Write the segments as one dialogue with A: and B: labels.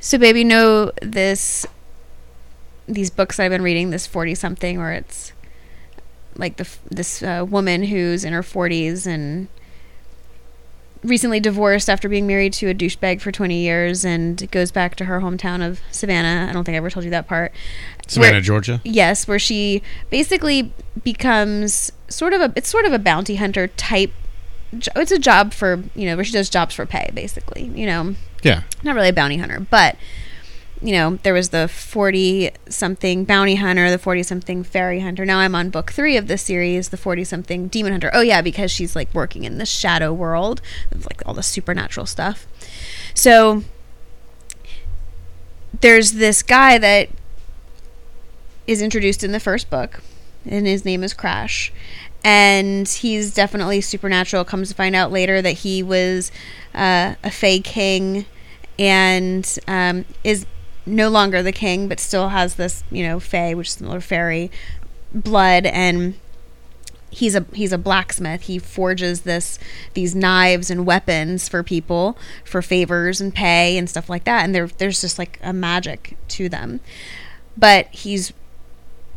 A: So, baby, know this. These books I've been reading, this forty something, where it's like the this uh, woman who's in her forties and recently divorced after being married to a douchebag for 20 years and goes back to her hometown of Savannah. I don't think I ever told you that part.
B: Savannah,
A: Where-
B: Georgia.
A: Yes, where she basically becomes sort of a it's sort of a bounty hunter type it's a job for, you know, where she does jobs for pay basically, you know.
B: Yeah.
A: Not really a bounty hunter, but you know, there was the 40 something bounty hunter, the 40 something fairy hunter. Now I'm on book 3 of this series, the 40 something demon hunter. Oh yeah, because she's like working in the shadow world of like all the supernatural stuff. So there's this guy that is introduced in the first book, and his name is Crash. And he's definitely supernatural. Comes to find out later that he was uh, a Fey king and um, is no longer the king, but still has this, you know, Fey, which is another fairy, blood. And he's a he's a blacksmith. He forges this these knives and weapons for people for favors and pay and stuff like that. And there there's just like a magic to them. But he's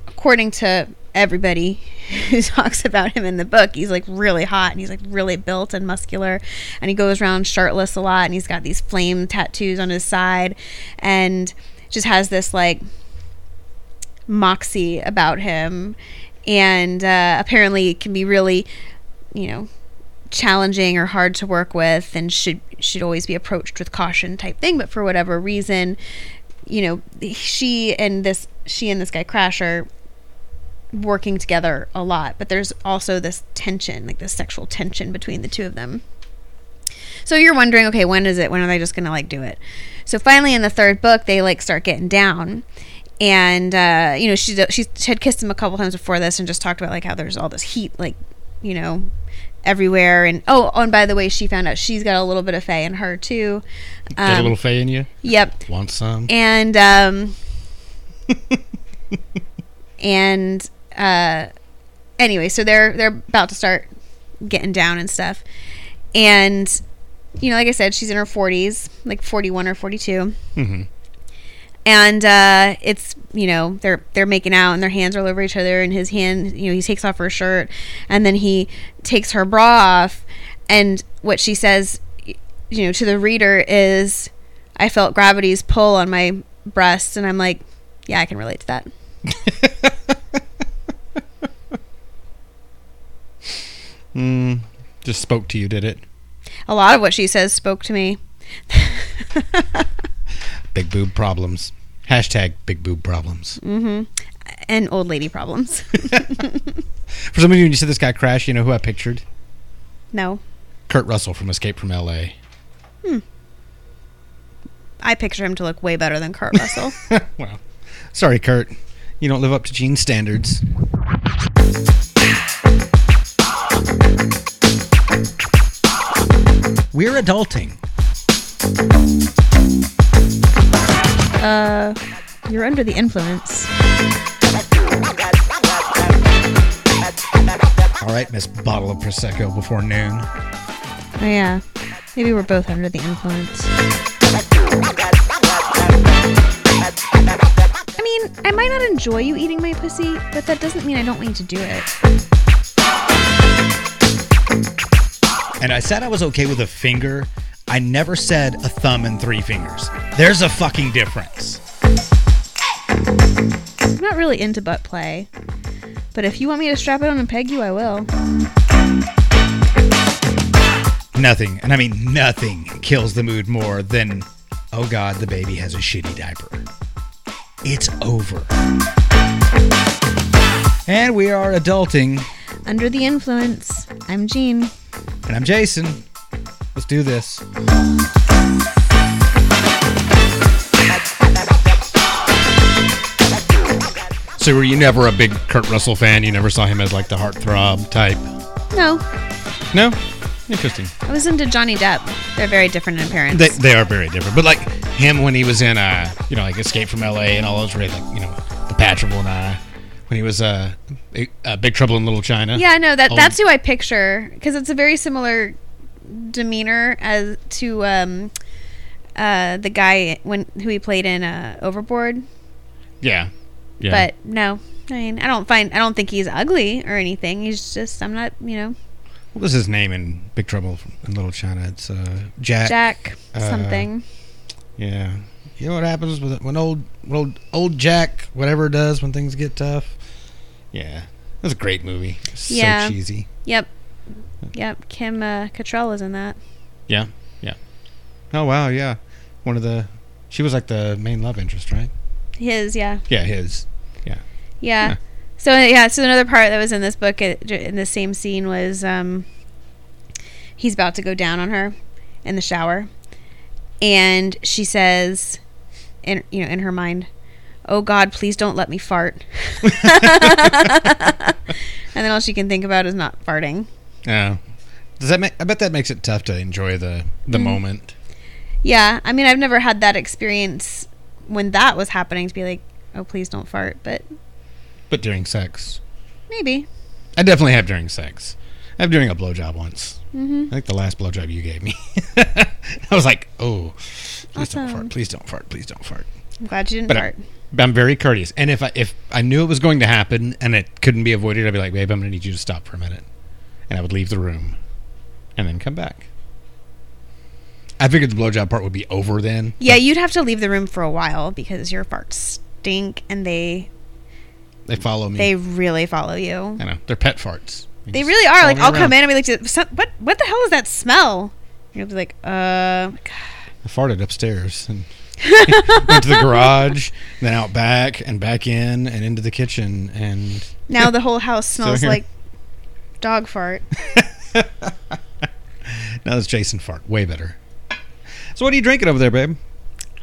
A: according to everybody who talks about him in the book, he's like really hot and he's like really built and muscular. And he goes around shirtless a lot and he's got these flame tattoos on his side and just has this like moxie about him. And uh, apparently it can be really you know challenging or hard to work with and should should always be approached with caution type thing. But for whatever reason you know she and this she and this guy crash are working together a lot but there's also this tension like this sexual tension between the two of them. So you're wondering okay when is it? When are they just gonna like do it? So finally in the third book they like start getting down. And uh, you know she she had kissed him a couple times before this and just talked about like how there's all this heat like you know everywhere. And oh, oh and by the way she found out she's got a little bit of fae in her too.
B: Got a
A: Um,
B: little fay in you.
A: yep.
B: Want some?
A: and um and uh anyway so they're they're about to start getting down and stuff. And you know like i said she's in her 40s like 41 or 42
B: hmm
A: and uh it's you know they're they're making out and their hands are all over each other and his hand you know he takes off her shirt and then he takes her bra off. And what she says you know to the reader is i felt gravity's pull on my breast. And i'm like yeah i can relate to that
B: Mm, just spoke to you, did it?
A: a lot of what she says spoke to me
B: Big boob problems. Hashtag big boob problems.
A: Mm-hmm. and old lady problems
B: For some of you, when you said this guy crash, you know who I pictured?
A: no
B: Kurt Russell from Escape from L.A. Hmm.
A: I picture him to look way better than kurt russell
B: well, sorry, Kurt. You don't live up to Gene's standards. We're adulting.
A: uh you're under the influence
B: All right, Miss Bottle of Prosecco before noon.
A: oh yeah maybe we're both under the influence I mean, I might not enjoy you eating my pussy, but that doesn't mean I don't want you to do it.
B: And I said I was okay with a finger. I never said a thumb and three fingers. There's a fucking difference.
A: I'm not really into butt play, but if you want me to strap it on and peg you, I will.
B: Nothing, and I mean nothing, kills the mood more than, oh god, the baby has a shitty diaper. It's over. And we are adulting,
A: Under the influence. I'm Jean.
B: And I'm Jason. Let's do this. So were you never a big Kurt Russell fan? You never saw him as like the heartthrob type?
A: No,
B: No? Interesting.
A: I was into Johnny Depp. They're very different in appearance.
B: They, they are very different. But like him when he was in uh you know like Escape from L.A. and all those really like you know the Patchable and uh when he was uh, Big- uh Big Trouble in Little China.
A: yeah, no, that
B: Oh.
A: that's who I picture because it's a very similar demeanor as to um, uh, the guy when who he played in uh, Overboard.
B: Yeah. Yeah.
A: But no, I mean, I don't find I don't think he's ugly or anything. He's just I'm not you know
B: what was his name in Big Trouble in Little China? It's uh, Jack.
A: Jack
B: uh,
A: something.
B: Yeah. You know what happens with when old old old Jack whatever does when things get tough. Yeah, it was a great movie. So
A: Yeah.
B: cheesy.
A: Yep, yep. Kim uh, Cattrall is in that.
B: Yeah, yeah. Oh wow, yeah. One of the she was like the main love interest, right?
A: His yeah
B: Yeah, his.
A: yeah.
B: Yeah.
A: So yeah, so another part that was in this book uh, in the same scene was um, he's about to go down on her in the shower, and she says, in you know in her mind, "Oh God, please don't let me fart." and then all she can think about is not farting.
B: Yeah. Does that make? I bet that makes it tough to enjoy the the
A: Mm.
B: moment.
A: Yeah, I mean, I've never had that experience when that was happening to be like, "Oh, please don't fart," but
B: But during sex,
A: maybe.
B: I definitely have during sex. I have during a blowjob once.
A: hmm
B: I think the last blowjob you gave me. I was like, oh, please don't fart, please don't fart, please don't fart.
A: I'm glad you didn't
B: But I-
A: fart.
B: But I'm very courteous, and if I if I knew it was going to happen and it couldn't be avoided, I'd be like, babe, I'm going to need you to stop for a minute, and I would leave the room, and then come back. I figured the blowjob part would be over then.
A: Yeah, you'd have to leave the room for a while because your farts stink and they
B: they follow me.
A: they really follow you.
B: I know they're pet farts.
A: They really are. Like I'll
B: around.
A: come in and be like, "What? What the hell is that smell?" You'll be like, "Uh,
B: I farted upstairs and went to the garage, then out back and back in and into the kitchen and
A: now the whole house smells like dog fart."
B: now it's Jason fart. Way better. So what are you drinking over there, babe?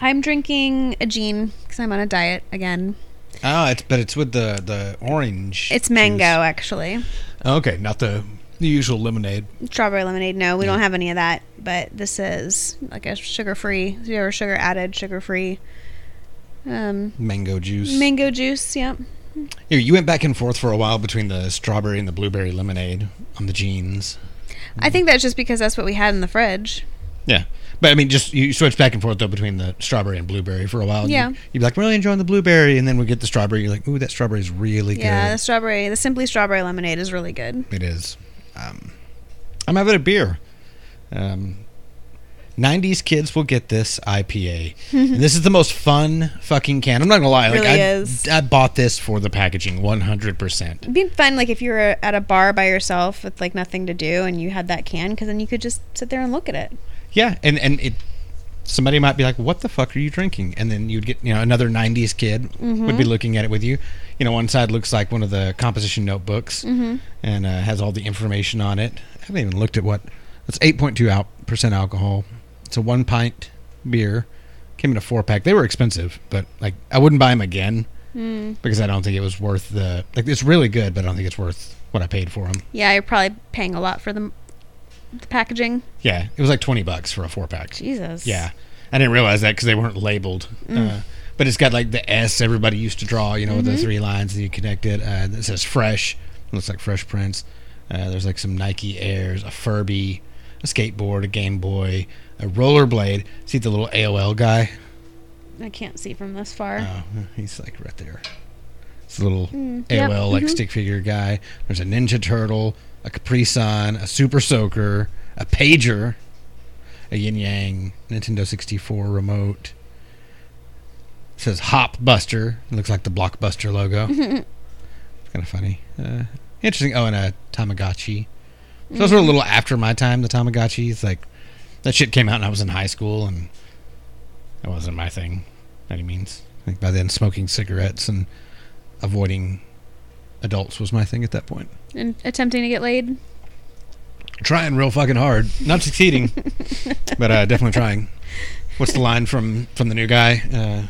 A: I'm drinking a gin because I'm on a diet again.
B: Oh, it's but it's with the the orange.
A: It's mango,
B: juice.
A: actually.
B: Okay, not the the usual lemonade.
A: Strawberry lemonade. No, we
B: Yeah.
A: don't have any of that. But this is like a sugar-free, zero sugar added, sugar-free. Um,
B: Mango juice.
A: mango juice. Yep.
B: you, you went back and forth for a while between the strawberry and the blueberry lemonade on the jeans.
A: I think that's just because that's what we had in the fridge.
B: Yeah. But I mean, just you switch back and forth though between the strawberry and blueberry for a while.
A: Yeah.
B: You, you'd be like, we're really enjoying the blueberry, and then we get the strawberry. You're like, ooh, that strawberry is really good.
A: Yeah, the strawberry, the simply strawberry lemonade is really good.
B: It is. Um, I'm having a beer. Um, 90s kids will get this IPA. this is the most fun fucking can. I'm not gonna lie. Like
A: Really
B: I,
A: is.
B: I bought this for the packaging, 100. percent
A: It'd be fun, like if you were at a bar by yourself with like nothing to do, and you had that can, because then you could just sit there and look at it.
B: Yeah, and and it. Somebody might be like, "What the fuck are you drinking?" And then you'd get, you know, another '90s kid would be looking at it with you. You know, one side looks like one of the composition notebooks
A: Mm-hmm.
B: and uh, has all the information on it. I haven't even looked at what. It's 8.2 al- percent alcohol. It's a one pint beer. Came in a four pack. They were expensive, but like I wouldn't buy them again
A: Mm.
B: because I don't think it was worth the. Like it's really good, but I don't think it's worth what I paid for them.
A: Yeah, you're probably paying a lot for the, the packaging.
B: Yeah, it was like 20 bucks for a four pack.
A: Jesus.
B: Yeah, I didn't realize that because they weren't labeled. Uh, but it's got like the S everybody used to draw, you know, with the three lines that you connect it. Uh, that says fresh. It looks like Fresh Prince. Uh, there's like some Nike Airs, a Furby, a skateboard, a Game Boy, a rollerblade. See the little AOL guy?
A: I can't see from this far.
B: Oh, he's like right there. It's a little
A: Mm,
B: AOL
A: yep,
B: like
A: mhm.
B: stick figure guy. There's a Ninja Turtle, a Capri Sun, a Super Soaker, a pager, a Yin Yang Nintendo 64 remote. It says Hop Buster. It looks like the Blockbuster logo. it's kind of funny. Uh, interesting. Oh, and a Tamagotchi. So those were a little after my time. The Tamagotchis, like that shit came out, and I was in high school, and that wasn't my thing. by Any means. I think by then, smoking cigarettes and avoiding adults was my thing at that point.
A: And attempting to get laid.
B: Trying real fucking hard, not succeeding, but uh, definitely trying. What's the line from from the new guy? Uh,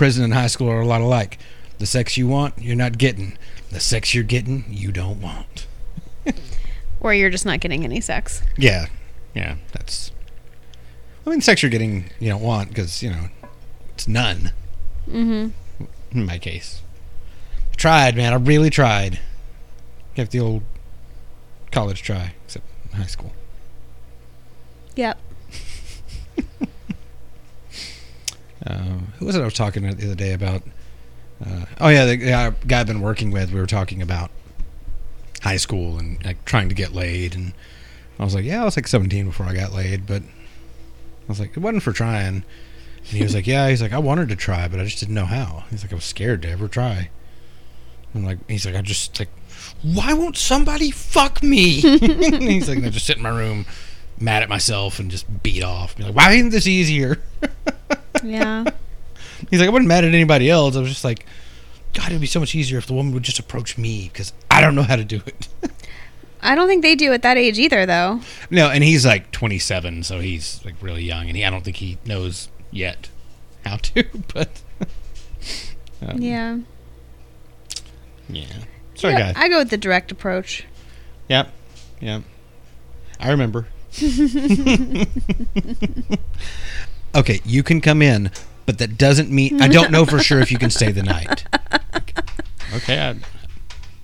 B: prison and high school are a lot alike. The sex you want, you're not getting. The sex you're getting, you don't want.
A: Or you're just not getting any sex.
B: Yeah, yeah, that's. I mean, sex you're getting, you don't want because you know it's none.
A: Mm-hmm.
B: In my case, I tried, man. I really tried. Get the old college try, except in high school.
A: Yep.
B: who was it I was talking to the other day about? Uh, oh yeah, the guy, guy I've been working with. We were talking about high school and like trying to get laid, and I was like, yeah, I was like 17 before I got laid, but I was like, it wasn't for trying. And he was like, yeah, he's like, I wanted to try, but I just didn't know how. He's like, I was scared to ever try. I'm like, he's like, I just like, why won't somebody fuck me? and he's like, I just sit in my room, mad at myself, and just beat off. Be like, why isn't this easier?
A: Yeah.
B: He's like, I wasn't mad at anybody else. I was just like, God, it'd be so much easier if the woman would just approach me because I don't know how to do it.
A: I don't think they do at that age either, though.
B: no, and he's like 27, so he's like really young, and he, I don't think he knows yet how to. But um,
A: Yeah.
B: yeah. Sorry,
A: Yeah,
B: guys.
A: I go with the direct approach.
B: Yep. Yep. I remember. Okay, you can come in, but that doesn't mean I don't know for sure if you can stay the night. Okay, I,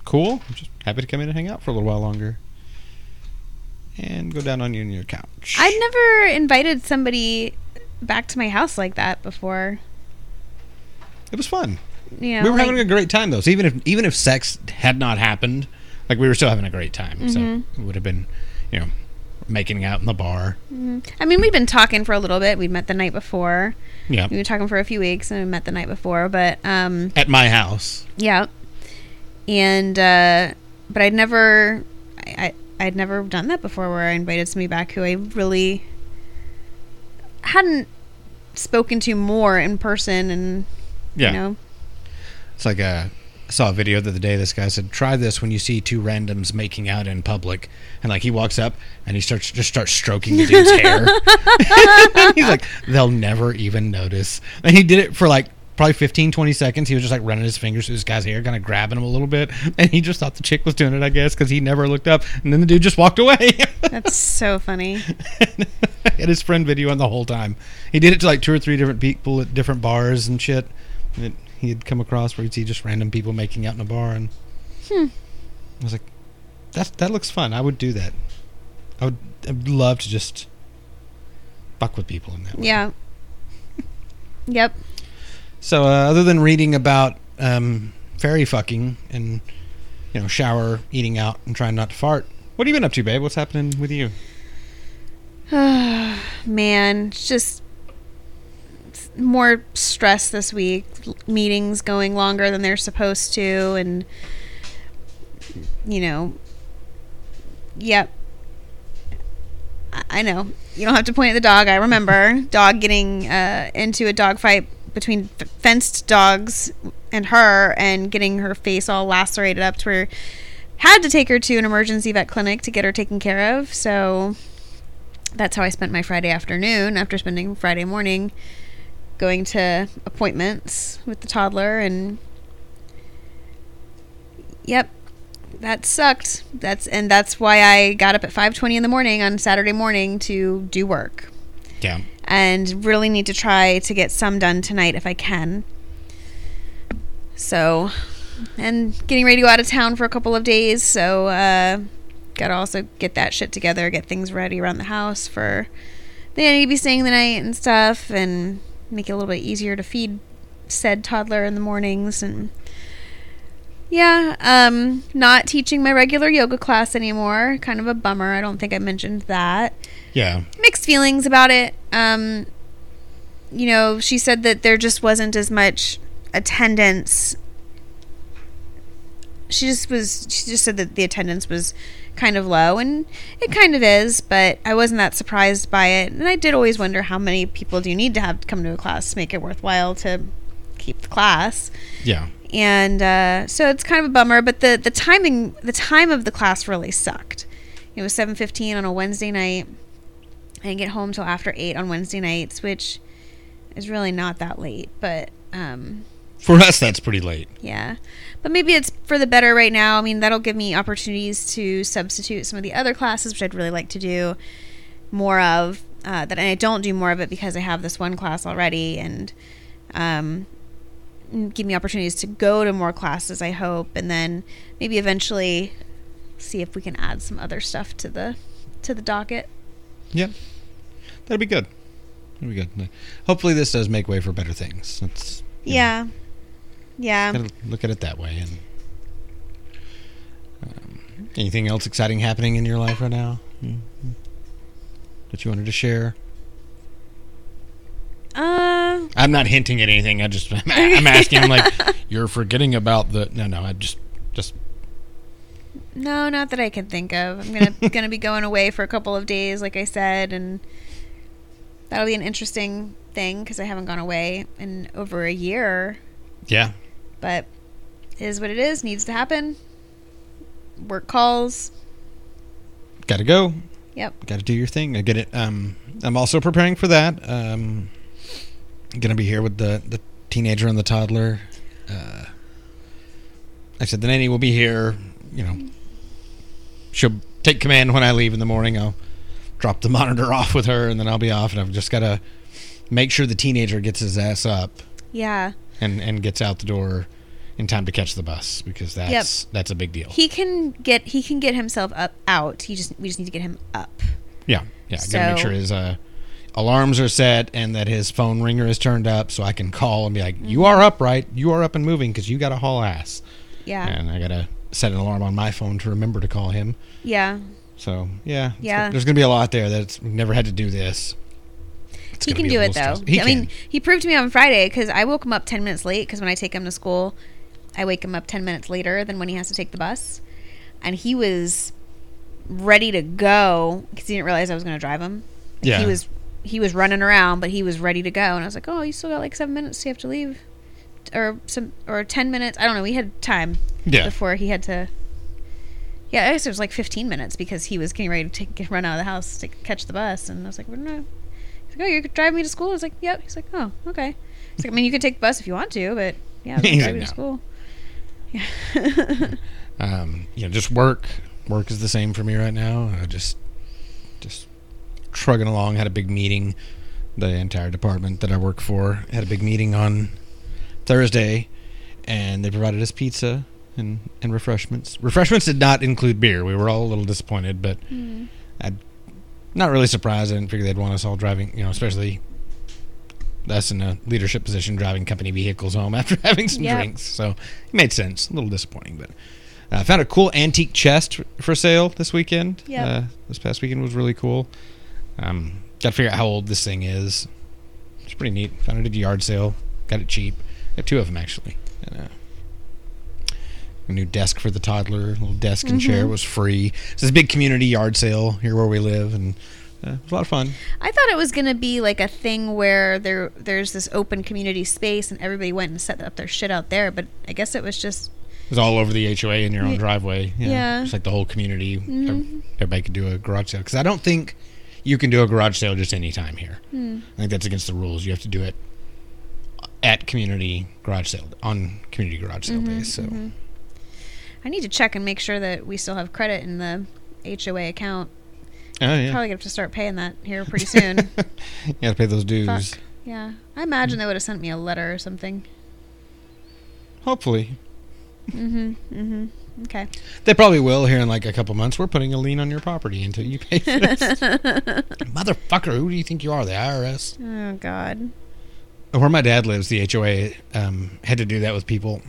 B: cool. I'm just happy to come in and hang out for a little while longer. And go down on you on your couch.
A: I'd never invited somebody back to my house like that before.
B: it was fun.
A: You know,
B: we were
A: like-
B: having a great time though. So even if even if sex had not happened, like we were still having a great time.
A: Mm-hmm.
B: So it would have been, you know, making out in the bar.
A: I mean, we've been talking for a little bit. We'd met the night before.
B: Yeah.
A: We were talking for a few weeks, and we met the night before. But um,
B: At my house.
A: yeah, and uh, but I'd never, I, I I'd never done that before, where I invited somebody back who I really hadn't spoken to more in person, and
B: Yeah.
A: you know,
B: It's like a. I saw a video the other day. This guy said, "Try this when you see two randoms making out in public." And like he walks up and he starts just starts stroking the dude's hair. He's like, "They'll never even notice." And he did it for like probably 15, 20 seconds. He was just like running his fingers through this guy's hair, kind of grabbing him a little bit. And he just thought the chick was doing it, I guess, because he never looked up. And then the dude just walked away.
A: that's so funny.
B: had his friend videoing the whole time. He did it to like two or three different people at different bars and shit. And it, he had come across where he'd see just random people making out in a bar, and
A: Hmm.
B: I was like, "That that looks fun. I would do that. I would. I'd love to just fuck with people in that way."
A: Yeah. Yep.
B: So, uh, other than reading about um, fairy fucking and you know shower, eating out, and trying not to fart, what have you been up to, babe? What's happening with you?
A: Man, just more stress this week. Meetings going longer than they're supposed to, and you know, yep. I- know you don't have to point at the dog. I remember dog getting uh, into a dog fight between f- fenced dogs and her, and getting her face all lacerated up to where had to take her to an emergency vet clinic to get her taken care of. So that's how I spent my Friday afternoon after spending Friday morning going to appointments with the toddler and yep that sucked that's and that's why I got up at 5:20 in the morning on Saturday morning to do work
B: Yeah.
A: and really need to try to get some done tonight if I can. So, and getting ready to go out of town for a couple of days, so uh, gotta also get that shit together, get things ready around the house for the nanny to be staying the night and stuff, and make it a little bit easier to feed said toddler in the mornings and. Yeah, um, not teaching my regular yoga class anymore. Kind of a bummer. I don't think I mentioned that
B: Yeah.
A: mixed feelings about it. Um, you know, she said that there just wasn't as much attendance. She just was. She just said that the attendance was kind of low, and it kind of is. But I wasn't that surprised by it, and I did always wonder how many people do you need to have come to a class to make it worthwhile to keep the class
B: Yeah.
A: and uh, so it's kind of a bummer. But the the timing, the time of the class really sucked. It was seven fifteen on a Wednesday night. I didn't get home till after eight on Wednesday nights, which is really not that late. But um,
B: For us, that's pretty late.
A: yeah, but maybe it's for the better right now. I mean, that'll give me opportunities to substitute some of the other classes, which I'd really like to do more of. Uh, that I don't do more of it because I have this one class already, and um, give me opportunities to go to more classes. I hope, and then maybe eventually see if we can add some other stuff to the to the docket.
B: Yeah, That'd be good. we go. Hopefully, this does make way for better things. Let's you know,
A: Yeah.
B: Gotta look at it that way. And um, anything else exciting happening in your life right now Mhm. that you wanted to share?
A: Uh,
B: I'm not hinting at anything. I just I'm asking. I'm like, you're forgetting about the. No, no. I just just
A: no, not that I can think of. I'm gonna gonna be going away for a couple of days, like I said, and that'll be an interesting thing because I haven't gone away in over a year.
B: yeah.
A: But it is what it is. Needs to happen. Work calls.
B: Got to go.
A: Yep.
B: got to do your thing. I get it. Um, I'm also preparing for that. Um, gonna be here with the the teenager and the toddler. Uh, I said the nanny will be here. You know, she'll take command when I leave in the morning. I'll drop the monitor off with her, and then I'll be off. And I've just got to make sure the teenager gets his ass up
A: Yeah.
B: And and gets out the door in time to catch the bus because that's that's a big deal.
A: He can get he can get himself up out. He just we just need to get him up.
B: Yeah, yeah. I gotta make sure his uh, alarms are set and that his phone ringer is turned up, so I can call and be like, "You are up, right? You are up and moving because you got to haul ass."
A: Yeah.
B: And I gotta set an alarm on my phone to remember to call him.
A: Yeah.
B: So yeah,
A: Yeah.
B: There's gonna be a lot there that's never had to do this.
A: He can do it though. I mean, he proved to me on Friday because I woke him up ten minutes late because when I take him to school, I wake him up ten minutes later than when he has to take the bus, and he was ready to go because he didn't realize I was going to drive him. Like,
B: Yeah.
A: he was he was running around, but he was ready to go, and I was like, "Oh, you still got like seven minutes. You have to leave, or some or ten minutes. I don't know. We had time
B: Yeah.
A: before he had to." Yeah, I guess it was like 15 minutes because he was getting ready to take, get, run out of the house to catch the bus, and I was like, "We're not." Like, "Oh, you could drive me to school." I was like, "Yep." He's like, "Oh, okay." He's like, "I mean, you could take the bus if you want to, but yeah, drive
B: like,
A: you to school." Yeah.
B: um, you know, just work. Work is the same for me right now. I just, just trugging along. Had a big meeting. The entire department that I work for had a big meeting on Thursday, and they provided us pizza and and refreshments. Refreshments did not include beer. We were all a little disappointed, but
A: Mm.
B: I'm not really surprised. I didn't figure they'd want us all driving. You know, especially us in a leadership position driving company vehicles home after having some
A: Yep.
B: drinks. So it made sense. A little disappointing, but I uh, found a cool antique chest for sale this weekend.
A: Yep.
B: Uh, this past weekend was really cool. Um, got to figure out how old this thing is. It's pretty neat. Found it at a yard sale. Got it cheap. Got two of them actually. And, uh, a new desk for the toddler. A little desk and chair
A: Mhm.
B: was free. It's this big community yard sale here where we live, and uh, it was a lot of fun.
A: I thought it was going to be like a thing where there there's this open community space and everybody went and set up their shit out there, but I guess it was just
B: It was all over the HOA in your own driveway.
A: yeah.
B: It's like the whole community.
A: Mhm.
B: Everybody could do a garage sale. Because I don't think you can do a garage sale just any time here.
A: hmm,
B: I think that's against the rules. You have to do it at community garage sale, on community garage sale
A: Mhm,
B: days. So,
A: mhm. I need to check and make sure that we still have credit in the HOA account.
B: oh, yeah.
A: Probably have to start paying that here pretty soon.
B: you got to pay those dues.
A: Fuck. yeah, I imagine they would have sent me a letter or something.
B: Hopefully.
A: Mm-hmm. Mm-hmm. Okay.
B: They probably will here in like a couple months. We're putting a lien on your property until you pay for this. Motherfucker, who do you think you are? The IRS?
A: Oh God.
B: Where my dad lives, the HOA um, had to do that with people.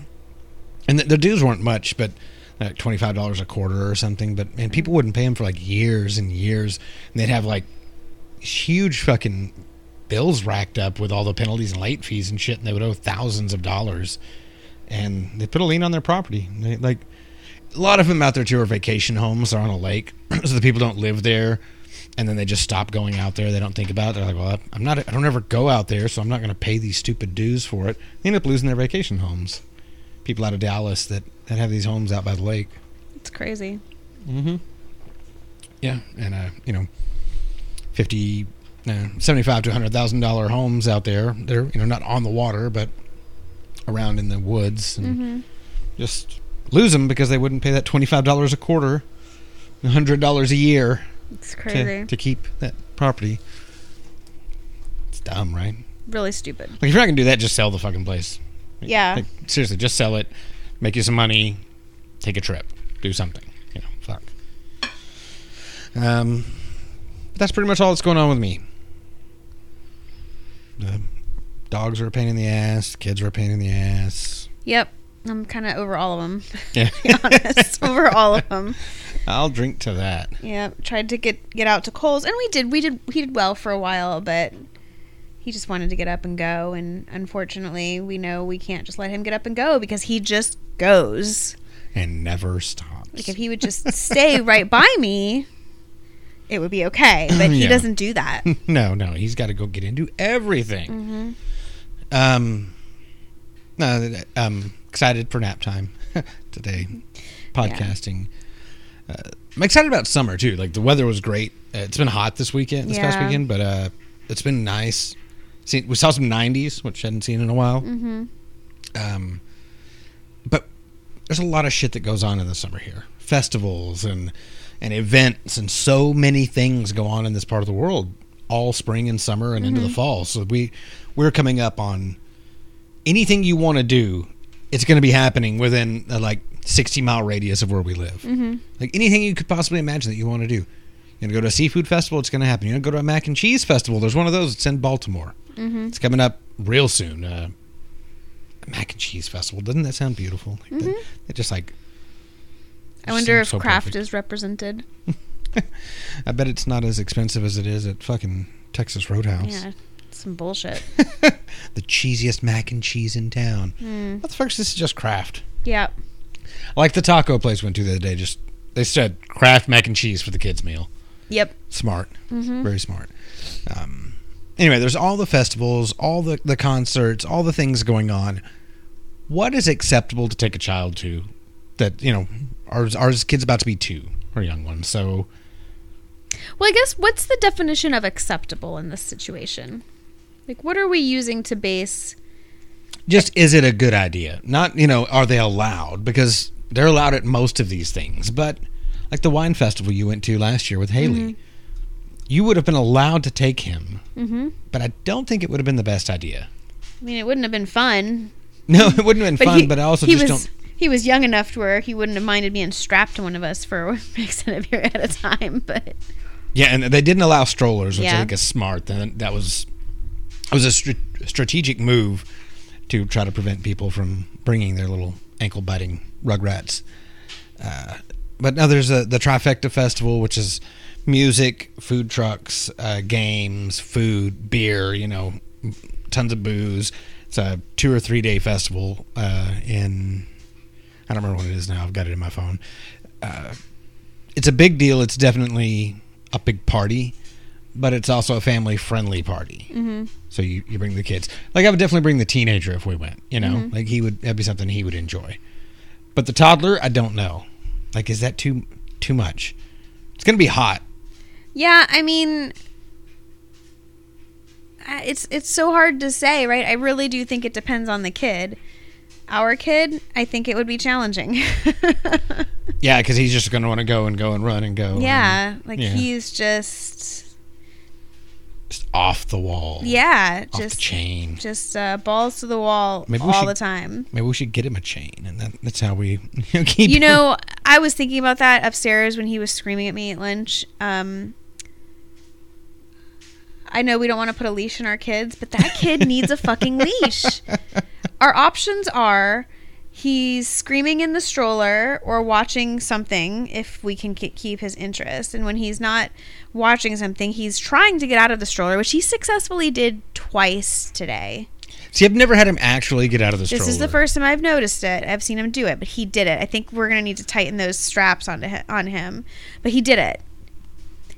B: And the, the dues weren't much, but like $25 a quarter or something. But man, people wouldn't pay them for like years and years. And they'd have like huge fucking bills racked up with all the penalties and late fees and shit. And they would owe thousands of dollars. And they put a lien on their property. They, like a lot of them out there too are vacation homes. They're on a lake, so the people don't live there, and then they just stop going out there. They don't think about it. They're like, well, I'm not. I don't ever go out there, so I'm not going to pay these stupid dues for it. They end up losing their vacation homes. People out of Dallas that that have these homes out by the lake.
A: It's crazy.
B: Mm-hmm. Yeah, and uh, you know, fifty, uh, seventy-five to hundred thousand dollar homes out there. They're you know not on the water, but around in the woods, and
A: Mm-hmm.
B: just lose them because they wouldn't pay that twenty-five dollars a quarter, hundred dollars a year
A: It's
B: to,
A: crazy.
B: to keep that property. It's dumb, right?
A: really stupid.
B: Like if you're not gonna do that, just sell the fucking place.
A: Yeah.
B: Like, seriously, just sell it, make you some money, take a trip, do something. You know, fuck. Um, but that's pretty much all that's going on with me. The dogs are a pain in the ass. Kids are a pain in the ass.
A: Yep. I'm kind of over all of them.
B: Yeah.
A: To be honest, over all of them.
B: I'll drink to that.
A: Yeah, tried to get get out to Kohl's, and we did. We did. He did well for a while, but he just wanted to get up and go. And unfortunately, we know we can't just let him get up and go because he just goes.
B: And never stops.
A: Like if he would just stay right by me, it would be okay. But he
B: Yeah.
A: doesn't do that.
B: no, no, he's got to go get into everything.
A: hmm
B: Um, no, I'm excited for nap time today. Podcasting. Uh, I'm excited about summer too. Like the weather was great. Uh, it's been hot this weekend, this past weekend, but uh, it's been nice. See, we saw some 90s, which I hadn't seen in a while.
A: hmm
B: Um, but there's a lot of shit that goes on in the summer here. Festivals and and events and so many things go on in this part of the world all spring and summer and into the fall. So we we're coming up on anything you want to do. It's going to be happening within a, like 60 mile radius of where we live.
A: hmm
B: Like anything you could possibly imagine that you want to do. You're going to go to a seafood festival, it's going to happen. You're going to go to a mac and cheese festival. There's one of those. It's in Baltimore.
A: hmm
B: It's coming up real soon. Uh, mac and cheese festival. Doesn't that sound beautiful? Like
A: Mhm.
B: it just like.
A: I wonder if
B: so
A: Kraft
B: perfect.
A: is represented.
B: I bet it's not as expensive as it is at fucking Texas Roadhouse.
A: Yeah, some bullshit.
B: the cheesiest mac and cheese in town.
A: Mm.
B: What the fuck? This is just Kraft.
A: Yeah.
B: Like the taco place went to the other day. Just they said Kraft mac and cheese for the kids' meal.
A: Yep.
B: Smart.
A: hmm
B: Very smart. Um, anyway, there's all the festivals, all the, the concerts, all the things going on. What is acceptable to take a child to? That you know, ours ours kid's about to be two, or young one. So
A: Well, I guess what's the definition of acceptable in this situation? Like, what are we using to base?
B: just is it a good idea? Not you know, are they allowed? Because they're allowed at most of these things. But like the wine festival you went to last year with Haley, you would have been allowed to take him,
A: Mm-hmm.
B: but I don't think it would have been the best idea.
A: I mean, it wouldn't have been fun.
B: No, it wouldn't have been fun. but I also
A: he
B: just
A: was
B: don't.
A: he was young enough to where he wouldn't have minded being strapped to one of us for an extended period at a time. But
B: Yeah, and they didn't allow strollers, which I think is smart. Then that was it was a str- strategic move to try to prevent people from bringing their little ankle biting rugrats. Uh, but now there's a, the trifecta festival, which is music, food trucks, uh, games, food, beer. You know, tons of booze. It's a two or three day festival uh, in. I don't remember what it is now. I've got it in my phone. Uh, it's a big deal. It's definitely a big party, but it's also a family friendly party.
A: mm-hmm.
B: So you, you bring the kids. Like I would definitely bring the teenager if we went. You know,
A: Mhm.
B: like he would that'd be something he would enjoy. But the toddler, I don't know. Like, is that too too much? It's gonna be hot.
A: yeah, I mean, it's it's so hard to say, right? I really do think it depends on the kid. Our kid, I think it would be challenging.
B: Yeah, because he's just gonna want to go and go and run and go.
A: yeah,
B: and
A: like
B: yeah.
A: he's just
B: just off the wall.
A: yeah,
B: off
A: just
B: the chain.
A: just uh, balls to the wall
B: Maybe
A: all
B: should-
A: the time.
B: Maybe we should get him a chain, and that, that's how we you know, keep.
A: You
B: him-
A: know, I was thinking about that upstairs when he was screaming at me at lunch. Um, I know we don't want to put a leash on our kids, but that kid needs a fucking leash. Our options are he's screaming in the stroller or watching something if we can ke- keep his interest. And when he's not watching something, he's trying to get out of the stroller, which he successfully did twice today.
B: See, I've never had him actually get out of the stroller.
A: This is the first time I've noticed it. I've seen him do it, but he did it. I think we're gonna need to tighten those straps onto hi- on him, but he did it.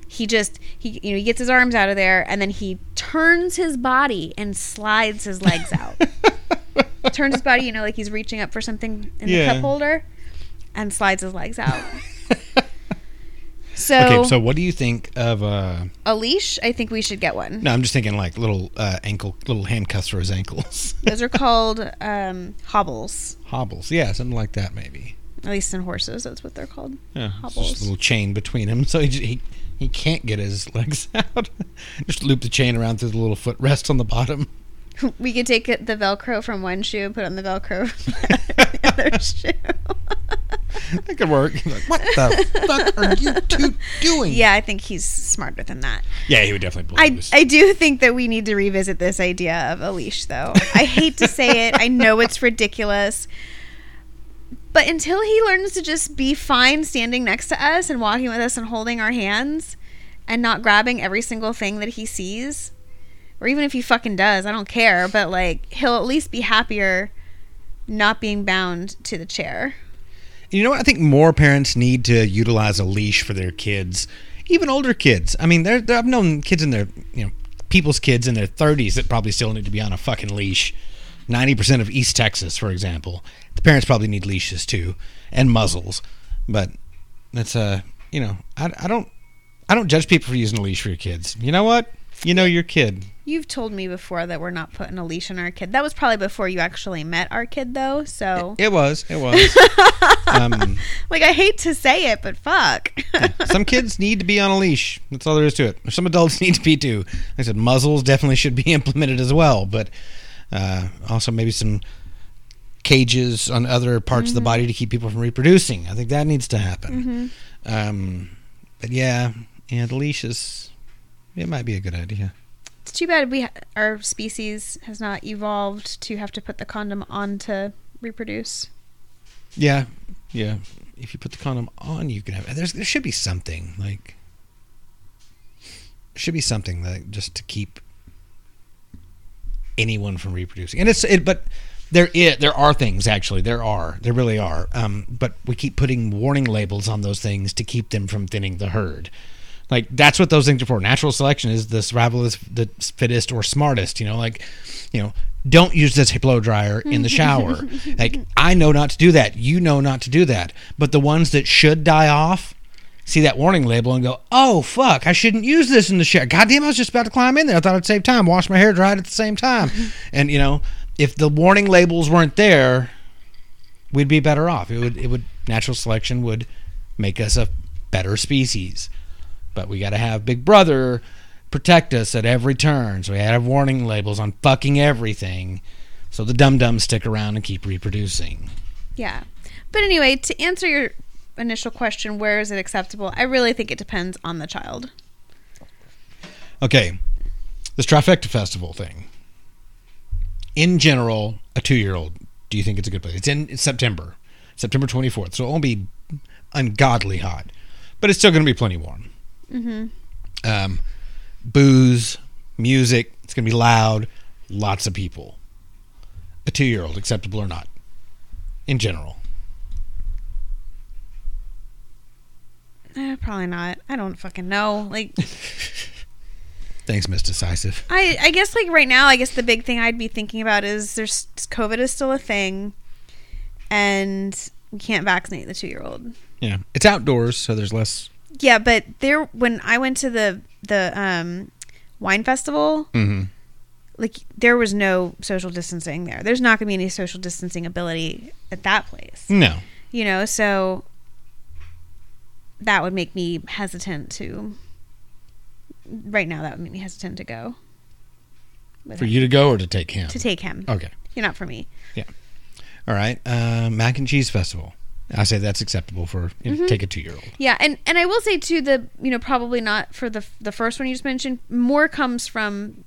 A: He just he you know he gets his arms out of there and then he turns his body and slides his legs out. turns his body, you know, like he's reaching up for something in the cup holder, and slides his legs out. So,
B: okay, so what do you think of? uh
A: a leash, I think we should get one.
B: No, I'm just thinking like little uh, ankle, little handcuffs for his ankles.
A: Those are called um, hobbles.
B: Hobbles, yeah, something like that maybe.
A: At least in horses, that's what they're called.
B: Yeah,
A: Hobbles.
B: just a little chain between him, so he he he can't get his legs out. just loop the chain around through the little footrest on the bottom.
A: We could take the Velcro from one shoe and put on the Velcro from the other shoe.
B: that could work. Like, what the fuck are you two doing?
A: Yeah, I think he's smarter than that.
B: Yeah, he would definitely
A: I,
B: believe us.
A: I do think that we need to revisit this idea of a leash, though. I hate to say it. I know it's ridiculous. But until he learns to just be fine standing next to us and walking with us and holding our hands and not grabbing every single thing that he sees, or even if he fucking does, I don't care. But like, he'll at least be happier not being bound to the chair.
B: You know what? I think more parents need to utilize a leash for their kids, even older kids. I mean, there I've known kids in their, you know, people's kids in their 30s that probably still need to be on a fucking leash. 90% of East Texas, for example. The parents probably need leashes too and muzzles. But that's uh, you know, I, I don't I don't judge people for using a leash for your kids. You know what? You know your kid.
A: You've told me before that we're not putting a leash on our kid. That was probably before you actually met our kid, though. So,
B: It was. It was. um,
A: like, I hate to say it, but fuck.
B: some kids need to be on a leash. That's all there is to it. Some adults need to be too. Like I said, muzzles definitely should be implemented as well, but uh, also maybe some cages on other parts of the body to keep people from reproducing. I think that needs to happen. Um, but yeah, yeah, the leash is. It might be a good idea.
A: it's too bad we ha- our species has not evolved to have to put the condom on to reproduce.
B: Yeah, yeah. If you put the condom on, you can have. There's there should be something like. Should be something that just to keep anyone from reproducing, and it's it. But there is there are things actually. There are there really are. Um, but we keep putting warning labels on those things to keep them from thinning the herd. Like that's what those things are for. Natural selection is the survival is the fittest or smartest. You know, like you know, don't use this blow dryer in the shower. like I know not to do that. You know not to do that. But the ones that should die off see that warning label and go, "Oh fuck, I shouldn't use this in the shower." Goddamn, I was just about to climb in there. I thought I'd save time, wash my hair, dry it at the same time. and you know, if the warning labels weren't there, we'd be better off. It would it would natural selection would make us a better species. But we got to have Big Brother protect us at every turn. So we had to have warning labels on fucking everything. So the dum dums stick around and keep reproducing.
A: Yeah. But anyway, to answer your initial question, where is it acceptable? I really think it depends on the child.
B: Okay, this trifecta festival thing. In general, a two-year-old. Do you think it's a good place? It's in it's September, September twenty fourth. So it won't be ungodly hot, but it's still going to be plenty warm.
A: Mm-hmm.
B: Um, booze, music. It's going to be loud. Lots of people. A two-year-old, acceptable or not? In general,
A: Eh, probably not. I don't fucking know. Like,
B: thanks, Miss Decisive.
A: I, I guess like right now, I guess the big thing I'd be thinking about is there's COVID is still a thing, and we can't vaccinate the two year old.
B: Yeah, it's outdoors, so there's less.
A: Yeah, but there when I went to the the um, wine festival,
B: Mm-hmm.
A: like there was no social distancing there. There's not going to be any social distancing ability at that place.
B: No,
A: You know, so that would make me hesitant to. Right now, that would make me hesitant to go.
B: for
A: him.
B: you to go or to take him.
A: to take him.
B: Okay.
A: You're not for me. Yeah.
B: All right. Uh, mac and cheese festival. I say that's acceptable for you know,
A: Mm-hmm.
B: take a two year old.
A: Yeah, and and I will say too the you know probably not for the the first one you just mentioned. More comes from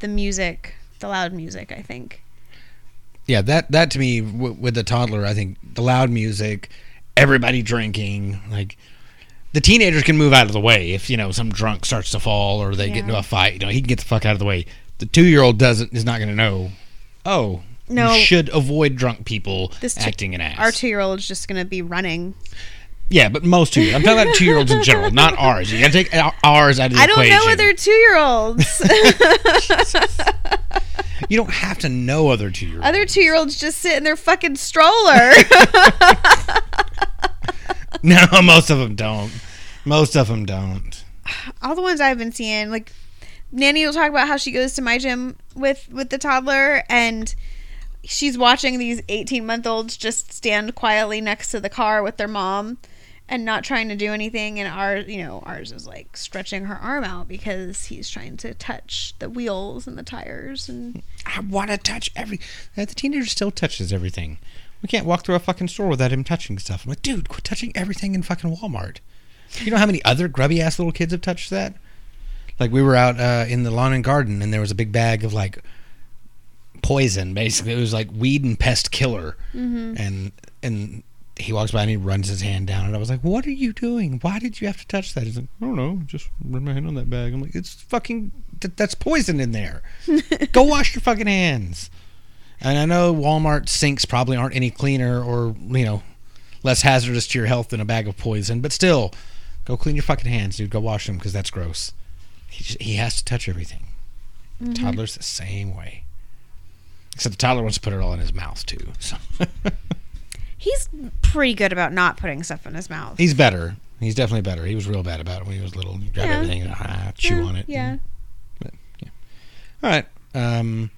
A: the music, the loud music. I think.
B: Yeah, that that to me w- with the toddler, I think the loud music, everybody drinking, like the teenagers can move out of the way if you know some drunk starts to fall or they get into a fight. You know, he can get the fuck out of the way. The two year old doesn't is not going to know. Oh,
A: No.
B: you should avoid drunk people
A: This two-
B: acting an ass.
A: Our two year old is just gonna be running.
B: yeah, but most two. I'm talking about two year olds in general, not ours. You got to take ours out of the equation.
A: I don't
B: equation.
A: know other two year olds.
B: You don't have to know other two year olds.
A: other two year olds just sit in their fucking stroller.
B: No, most of them don't. Most of them don't.
A: all the ones I've been seeing, like Nanny will talk about how she goes to my gym with with the toddler and she's watching these 18 month olds just stand quietly next to the car with their mom and not trying to do anything and ours you know ours is like stretching her arm out because he's trying to touch the wheels and the tires and
B: I want to touch every. The teenager still touches everything. We can't walk through a fucking store without him touching stuff. I'm like, dude, quit touching everything in fucking Walmart. You know how many other grubby ass little kids have touched that? Like we were out uh, in the lawn and garden, and there was a big bag of like poison. Basically, it was like weed and pest killer, mm-hmm. and and he walks by and he runs his hand down, and I was like, "What are you doing? Why did you have to touch that?" He's like, "I don't know, just run my hand on that bag." I'm like, "It's fucking th- that's poison in there. Go wash your fucking hands." And I know Walmart sinks probably aren't any cleaner or you know less hazardous to your health than a bag of poison, but still, go clean your fucking hands, dude. Go wash them because that's gross. He just, he has to touch everything. Mm-hmm. Toddler's the same way. Except the toddler wants to put it all in his mouth too. So
A: he's pretty good about not putting stuff in his mouth
B: he's better. He's definitely better. He was real bad about it when he was little. He'd grab
A: Yeah.
B: everything and ah, chew
A: Yeah,
B: on it.
A: yeah
B: All right. Um,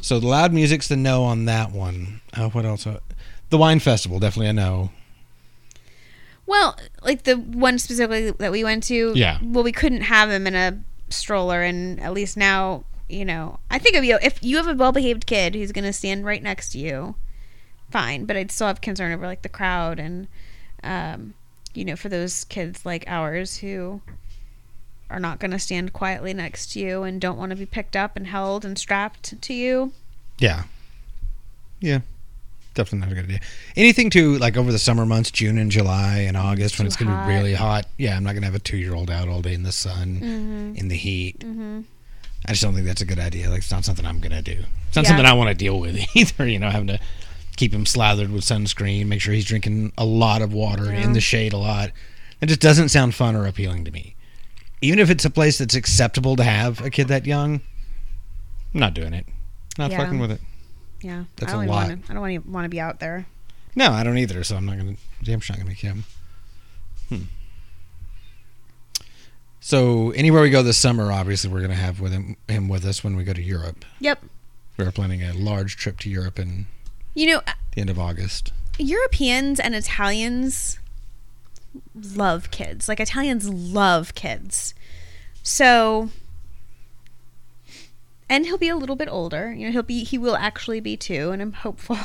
B: so the loud music's the no on that one. Uh, what else? Uh, the wine festival, definitely a no.
A: well like the one specifically that we went to
B: Yeah.
A: well we couldn't have him in a stroller and at least now you know i think if you if you have a well-behaved kid who's going to stand right next to you fine but i'd still have concern over like the crowd and um you know for those kids like ours who are not going to stand quietly next to you and don't want to be picked up and held and strapped to you
B: Yeah. Yeah. Definitely not a good idea. Anything to like over the summer months, June and July and August when it's going to be really hot. Yeah, I'm not going to have a two year old out all day in the sun,
A: Mm-hmm.
B: in the heat. I just don't think that's a good idea. Like, it's not something I'm going to do. It's not
A: Yeah.
B: something I want to deal with either. You know, having to keep him slathered with sunscreen, make sure he's drinking a lot of water
A: Yeah.
B: in the shade a lot. It just doesn't sound fun or appealing to me. Even if it's a place that's acceptable to have a kid that young, I'm not doing it. Not
A: Yeah.
B: fucking with it.
A: yeah
B: That's
A: I don't
B: a lot.
A: want to i don't want to be out there
B: No, I don't either. So I'm not gonna. Damn sure not gonna make him. Hmm. So anywhere we go this summer, obviously we're gonna have with him him with us when we go to Europe.
A: yep
B: We're planning a large trip to Europe in
A: you know
B: the end of August.
A: Europeans and Italians love kids. Like Italians love kids. So and he'll be a little bit older. You know, he'll be he will actually be two and I'm hopeful.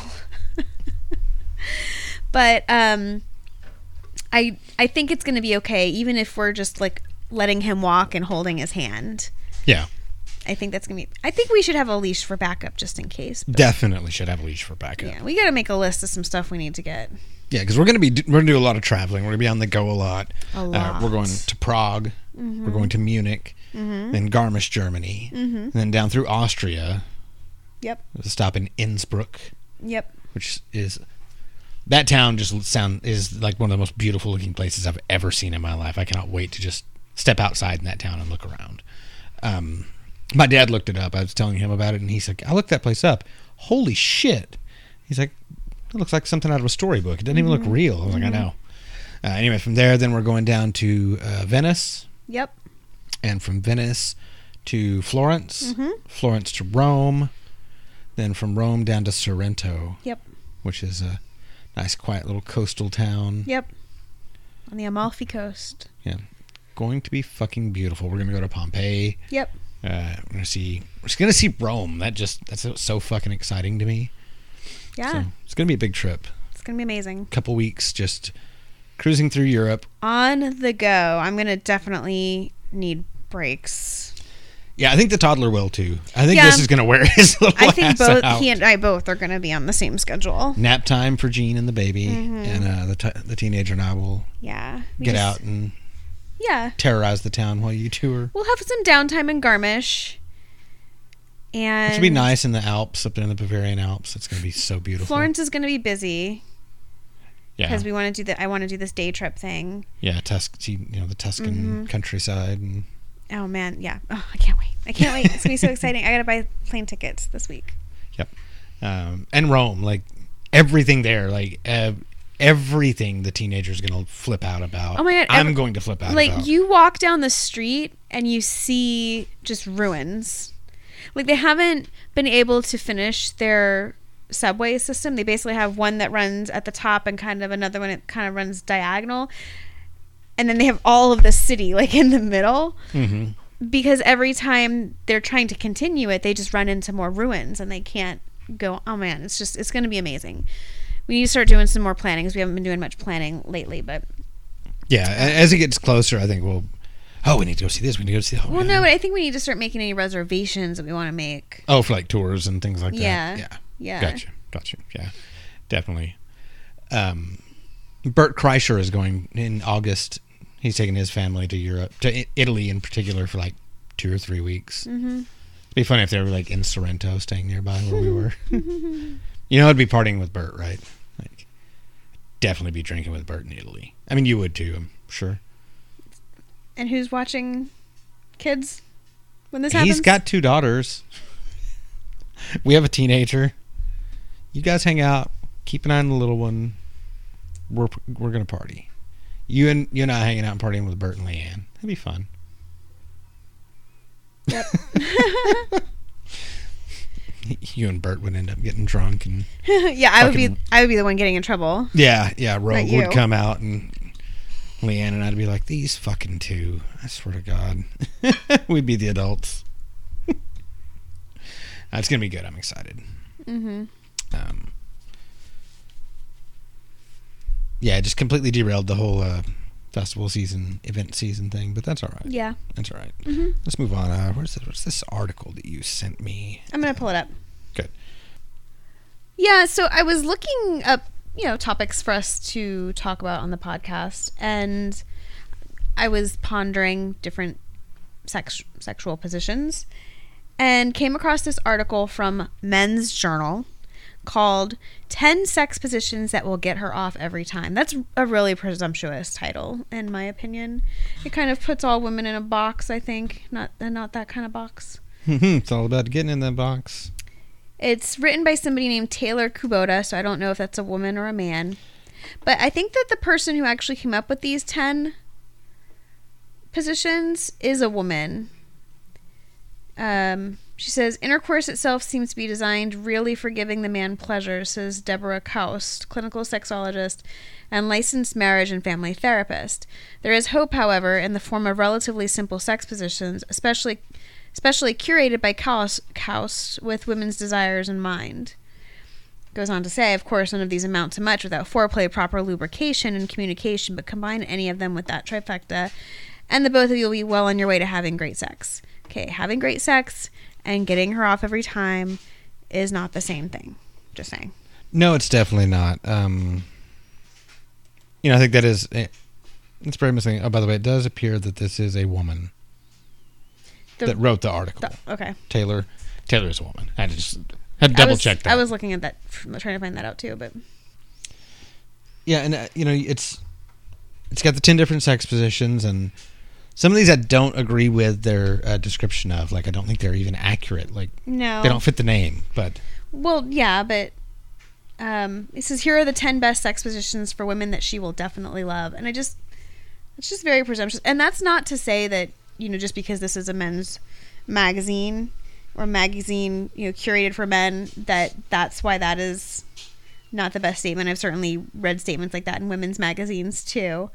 A: but um I I think it's going to be okay even if we're just like letting him walk and holding his hand.
B: Yeah,
A: I think that's going to be I think we should have a leash for backup just in case. But
B: definitely should have a leash for backup. Yeah,
A: we got to make a list of some stuff we need to get.
B: Yeah, because we're gonna be we're gonna do a lot of traveling. We're gonna be on the go a lot.
A: A
B: Uh,
A: lot.
B: we're going to Prague. Mm-hmm. We're going to Munich, mm-hmm. then Garmisch, Germany, mm-hmm. and then down through Austria.
A: Yep.
B: A stop in Innsbruck.
A: Yep.
B: which is that town just sound is like one of the most beautiful looking places I've ever seen in my life. I cannot wait to just step outside in that town and look around. Um, my dad looked it up. I was telling him about it, and he's like, "I looked that place up. Holy shit!" He's like, "It looks like something out of a storybook. It doesn't even look real." I was like, "I know." Uh, anyway, from there, then we're going down to uh, Venice,
A: Yep.
B: and from Venice to Florence,
A: Mhm.
B: Florence to Rome, then from Rome down to Sorrento
A: Yep.
B: which is a nice, quiet little coastal town.
A: Yep. On the Amalfi Coast.
B: Going to be fucking beautiful. We're gonna go to Pompeii.
A: Yep.
B: Uh, we're gonna see. We're just gonna see Rome. That just that's so fucking exciting to me.
A: Yeah.
B: So it's gonna be a big trip.
A: It's going to be amazing.
B: Couple weeks just cruising through Europe.
A: On the go. I'm going to definitely need breaks.
B: Yeah, I think the toddler will too. I think
A: Yeah.
B: this is gonna wear his little
A: I think both
B: out.
A: he and I both are going to be on the same schedule.
B: Nap time for Jean and the baby,
A: Mhm.
B: and uh, the t- the teenager and I will
A: Yeah.
B: Get
A: just-
B: out and
A: Yeah.
B: terrorize the town while you tour.
A: We'll have some downtime in Garmisch. And
B: It should be nice in the Alps, up there in the Bavarian Alps. It's gonna be so beautiful.
A: Florence is going to be busy
B: yeah,
A: because we want to do the I want to do this day trip thing.
B: Yeah, Tusk, you know, the Tuscan
A: Mhm.
B: countryside, and
A: Oh man, yeah. Oh, I can't wait. I can't wait. It's going to be so exciting. I got to buy plane tickets this week.
B: Yep, um, and Rome, like everything there, like uh, everything the teenager's gonna flip out about.
A: Oh my God,
B: I'm
A: every-
B: going to flip out
A: like
B: about.
A: you walk down the street and you see just ruins like they haven't been able to finish their subway system they basically have one that runs at the top and kind of another one that kind of runs diagonal and then they have all of the city like in the middle
B: hmm
A: because every time they're trying to continue it, they just run into more ruins and they can't go. Oh man, it's just it's going to be amazing. We need to start doing some more planning because we haven't been doing much planning lately. But
B: Yeah, as it gets closer, I think we'll. Oh, we need to go see this. We need to go see. Oh,
A: well, no, but I think we need to start making any reservations that we want to make.
B: Oh, for like tours and things like
A: Yeah.
B: that. Yeah.
A: Yeah,
B: Gotcha. Gotcha. Yeah. Definitely. Um, Bert Kreischer is going in August. He's taking his family to Europe, to Italy in particular, for like two or three weeks.
A: Mm-hmm.
B: It'd be funny if they were like in Sorrento, staying nearby where we were. you know, I'd be partying with Bert, right? Definitely be drinking with Bert in Italy. I mean, you would too, I'm sure.
A: And who's watching kids when this happens?
B: He's got two daughters. we have a teenager. You guys hang out. Keep an eye on the little one. We're we're gonna party. You and you and I hanging out and partying with Bert and LeeAnn. That'd be fun.
A: Yep.
B: you and Bert would end up getting drunk and
A: yeah, I would be I would be the one getting in trouble.
B: yeah, yeah. Rogue would come out and LeeAnn and I'd be like, these fucking two. I swear to God, we'd be the adults. It's gonna be good. I'm excited.
A: Mm-hmm.
B: um, yeah, just completely derailed the whole uh, festival season, event season thing. But that's all right.
A: Yeah,
B: That's all right.
A: hmm
B: Let's move on. Uh, where's this, what's this article that you sent me?
A: I'm gonna pull it up.
B: Good.
A: Yeah, so I was looking up, you know, topics for us to talk about on the podcast, and I was pondering different sex sexual positions, and came across this article from Men's Journal called 10 sex positions that will get her off every time. That's a really presumptuous title in my opinion. It kind of puts all women in a box, I think, not not that kind of box.
B: it's all about getting in that box.
A: It's written by somebody named Taylor Kubota, so I don't know if that's a woman or a man. But I think that the person who actually came up with these 10 positions is a woman. Um, she says, intercourse itself seems to be designed really for giving the man pleasure, says Deborah Kaust, clinical sexologist and licensed marriage and family therapist. There is hope, however, in the form of relatively simple sex positions, especially especially curated by Kaust, Kaust with women's desires in mind. Goes on to say, of course, none of these amount to much without foreplay, proper lubrication, and communication, but combine any of them with that trifecta, and the both of you will be well on your way to having great sex. Okay, having great sex and getting her off every time is not the same thing. Just saying.
B: No, it's definitely not. Um, you know, I think that is. eh, It's very misleading. Oh, by the way, it does appear that this is a woman
A: The-
B: that wrote the article.
A: The- okay.
B: Taylor. Taylor is a woman. I just had to double
A: was-
B: check that.
A: I was looking at that, trying to find that out too, but
B: Yeah, and uh, you know, it's it's got the ten different sex positions, and some of these I don't agree with their uh, description of. Like, I don't think they're even accurate. Like,
A: no.
B: they don't fit the name. But
A: Well, yeah, but um, it says here are the ten best sex positions for women that she will definitely love, and I just it's just very presumptuous. And that's not to say that you know just because this is a men's magazine or magazine you know curated for men that that's why that is not the best statement. I've certainly read statements like that in women's magazines too.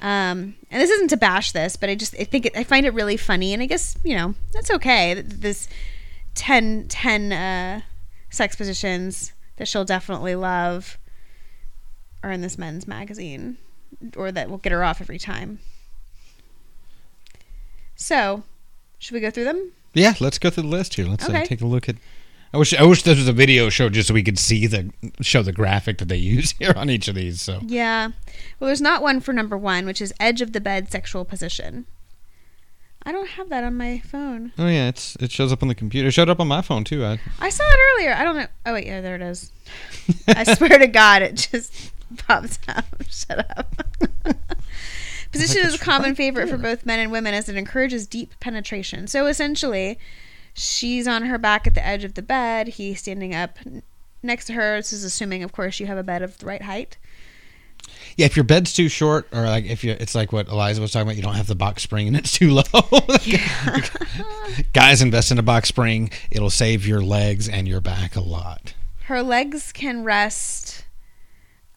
A: Um, and this isn't to bash this, but I just I think it, I find it really funny, and I guess you know that's okay. This 10, 10 uh, sex positions that she'll definitely love are in this men's magazine, or that will get her off every time. So, should we go through them?
B: yeah, let's go through the list here. Let's uh, take a look at. I wish I wish this was a video show just so we could see the show the graphic that they use here on each of these. So
A: Yeah. Well, there's not one for number one, which is edge of the bed sexual position. I don't have that on my phone.
B: oh yeah, it's it shows up on the computer. It showed up on my phone too. I,
A: I saw it earlier. I don't know. Oh wait, yeah, there it is. I swear to God, it just pops up. Shut up. Position is a common
B: right
A: favorite for both men and women as it encourages deep penetration. So essentially, she's on her back at the edge of the bed. He's standing up next to her. This is assuming, of course, you have a bed of the right height.
B: Yeah, if your bed's too short, or like if you, it's like what Eliza was talking about, you don't have the box spring and it's too low. Guys, invest in a box spring; it'll save your legs and your back a lot.
A: Her legs can rest